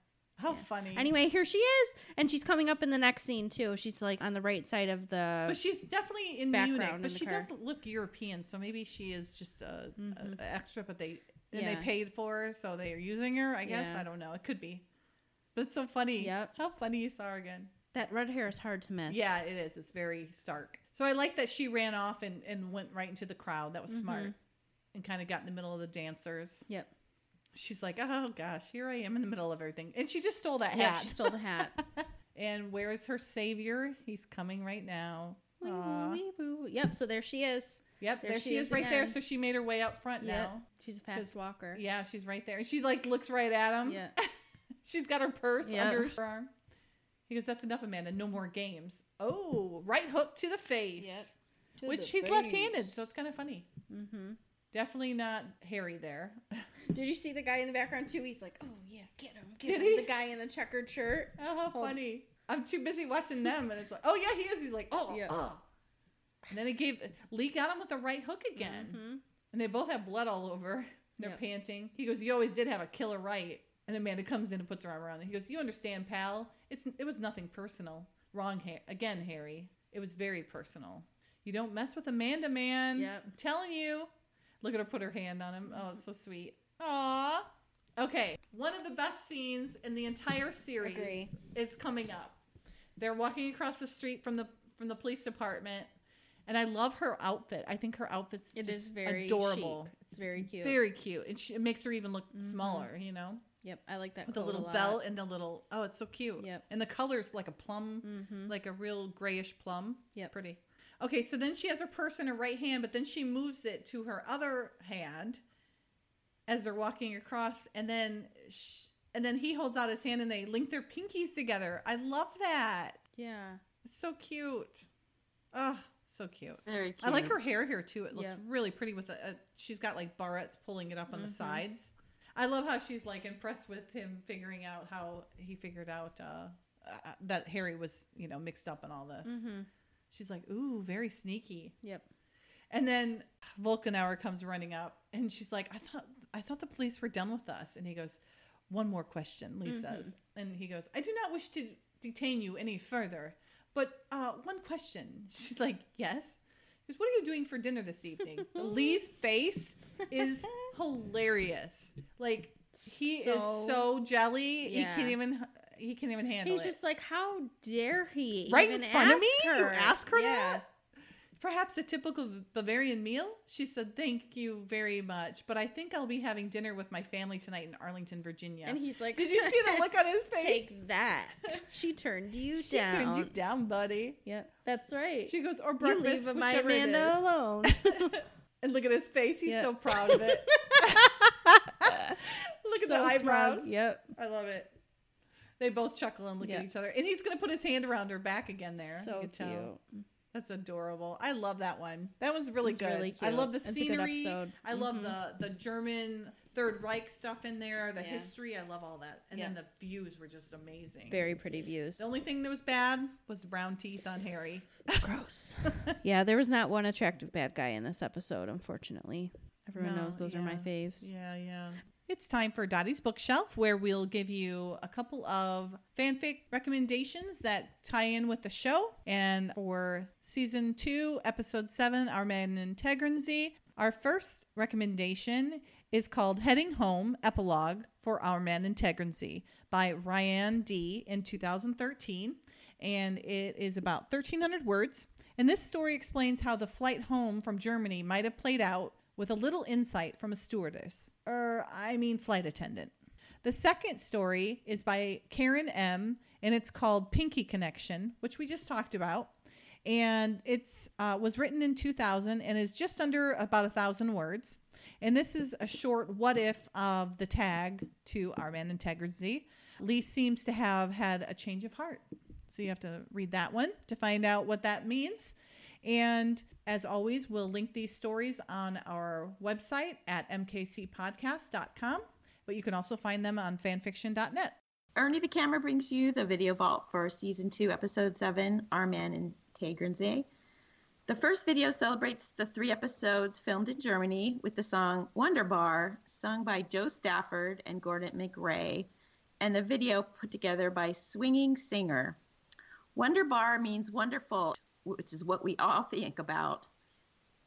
How funny. Anyway, here she is, and she's coming up in the next scene too. She's like on the right side of the. But she's definitely in Munich, but the she car. doesn't look European, so maybe she is just a, Mhm. a- a extra. But they and Yeah. they paid for her, so they are using her. I guess Yeah. I don't know. It could be. But it's so funny. Yep. How funny you saw her again. that red hair is hard to miss. Yeah, it is. It's very stark. So I like that she ran off and, and went right into the crowd. That was smart. Mhm. And kind of got in the middle of the dancers. Yep. She's like, oh gosh, here I am in the middle of everything. And she just stole that hat. Yeah, she stole the hat. and where is her savior? He's coming right now. Wee Aw. wee. Yep. So there she is. Yep, There there, she she is is right there. So she made her way up front Yep. now. She's a fast walker. Yeah, she's right there. And she like looks right at him. Yeah. she's got her purse Yep. under her arm. He goes, That's enough, Amanda. No more games. Oh, right hook to the face. Yep. To Which he's left handed, so it's kind of funny. Mm-hmm. Definitely not Harry there. Did you see the guy in the background too? He's like, "Oh yeah, get him, get Did him." he? The guy in the checkered shirt. Oh, how Oh. funny. I'm too busy watching them, and it's like, oh, yeah, he is. He's like, oh, Yeah. oh. And then he gave, Lee got him with a right hook again. Mhm. And they both have blood all over. They're Yep. panting. He goes, "You always did have a killer right." And Amanda comes in and puts her arm around him. He goes, "You understand, pal? It's it was nothing personal. Wrong, ha- again, Harry. It was very personal. You don't mess with Amanda, man. Yep. I'm telling you." Look at her put her hand on him. Oh, it's so sweet. Aw. Okay, one of the best scenes in the entire series Agree. is coming up. They're walking across the street from the from the police department, and I love her outfit. I think her outfit's It just is very adorable. chic. It's very cute. Very cute. And she, it makes her even look Mhm. smaller, you know, Yep, I like that with coat little belt and the little. Oh, it's so cute. Yep. And the color's like a plum, Mhm. like a real grayish plum. Yep. It's pretty. Okay, so then she has her purse in her right hand, but then she moves it to her other hand as they're walking across, and then sh and then he holds out his hand and they link their pinkies together. I love that. Yeah. It's so cute. Oh, so cute. Very cute. I like her hair here too. It looks Yeah. really pretty with a, a. She's got like barrettes pulling it up on the Mhm. sides. I love how she's like impressed with him figuring out how he figured out uh, uh, that Harry was you know mixed up in all this. Mm-hmm. She's like, ooh, very sneaky. Yep. And then Volkenauer comes running up, and she's like, I thought I thought the police were done with us. And he goes, one more question, Lee Mhm. says, and he goes, I do not wish to detain you any further, but uh, one question. She's like, yes. He goes, what are you doing for dinner this evening? Lee's face is hilarious. Like he So- is so jelly. Yeah. He can't even he can't even handle it. He's it. just like, how dare he? Right in front of me? You ask her yeah. that? Perhaps a typical Bavarian meal? She said, Thank you very much, but I think I'll be having dinner with my family tonight in Arlington, Virginia. And he's like, Did you see the look on his face? Take that. She turned you she down. turned you down, buddy. Yep, that's right. She goes, Or you breakfast, leave my Amanda is." alone. and look at his face. He's Yeah. so proud of it. look at the eyebrows. Yep. I love it. They both chuckle and look Yeah. at each other. And he's going to put his hand around her back again there. So cute. tell. That's adorable. I love that one. That was really It's good. really I love the It's scenery. I love Mhm. the the German Third Reich stuff in there, the Yeah. history. I love all that. And then the views were just amazing. Very pretty views. The only thing that was bad was the brown teeth on Harry. Gross. yeah, there was not one attractive bad guy in this episode, unfortunately. Everyone No, knows those are my faves. Yeah, yeah. It's time for Dottie's Bookshelf, where we'll give you a couple of fanfic recommendations that tie in with the show. And for season two, episode seven, Our Man in Tegernsee, our first recommendation is called Heading Home Epilogue for Our Man in Tegernsee by Ryan D. in 2013. And it is about 1,300 words. And this story explains how the flight home from Germany might have played out with a little insight from a stewardess, or I mean, flight attendant. The second story is by Karen M., and it's called Pinky Connection, which we just talked about. And it's uh, was written in 2000 and is just under about a thousand words. And this is a short what if of the tag to Our Man in Tegernsee. Lee seems to have had a change of heart. So you have to read that one to find out what that means. And as always, we'll link these stories on our website at mkcpodcast.com, but you can also find them on fanfiction.net. Ernie the Camera brings you the video vault for season two, episode seven, Our Man in Tegernsee. The first video celebrates the three episodes filmed in Germany with the song Wunderbar, sung by Jo Stafford and Gordon MacRae, and the video put together by Swinging Singer. Wunderbar means wonderful, which is what we all think about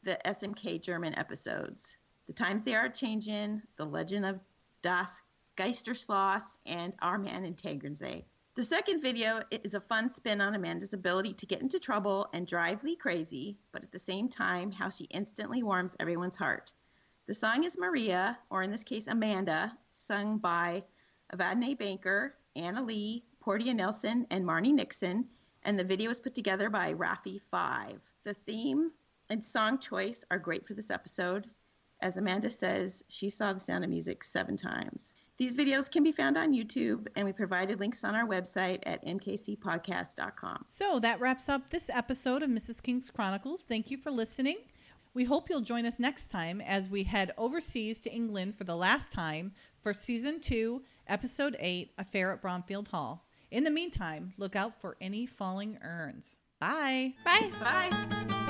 the SMK German episodes. The times they are changing, the legend of Das Geisterschloss, and Our Man in Tegernsee. The second video is a fun spin on Amanda's ability to get into trouble and drive Lee crazy, but at the same time, how she instantly warms everyone's heart. The song is Maria, or in this case, Amanda, sung by Evadne Baker, Anna Lee, Portia Nelson, and Marni Nixon, and the video was put together by Rafi Five. The theme and song choice are great for this episode. As Amanda says, she saw the sound of music seven times. These videos can be found on YouTube, and we provided links on our website at mkcpodcast.com. So that wraps up this episode of Mrs. King's Chronicles. Thank you for listening. We hope you'll join us next time as we head overseas to England for the last time for season two, episode eight, Affair at Bromfield Hall. In the meantime, look out for any falling urns. Bye. Bye. Bye.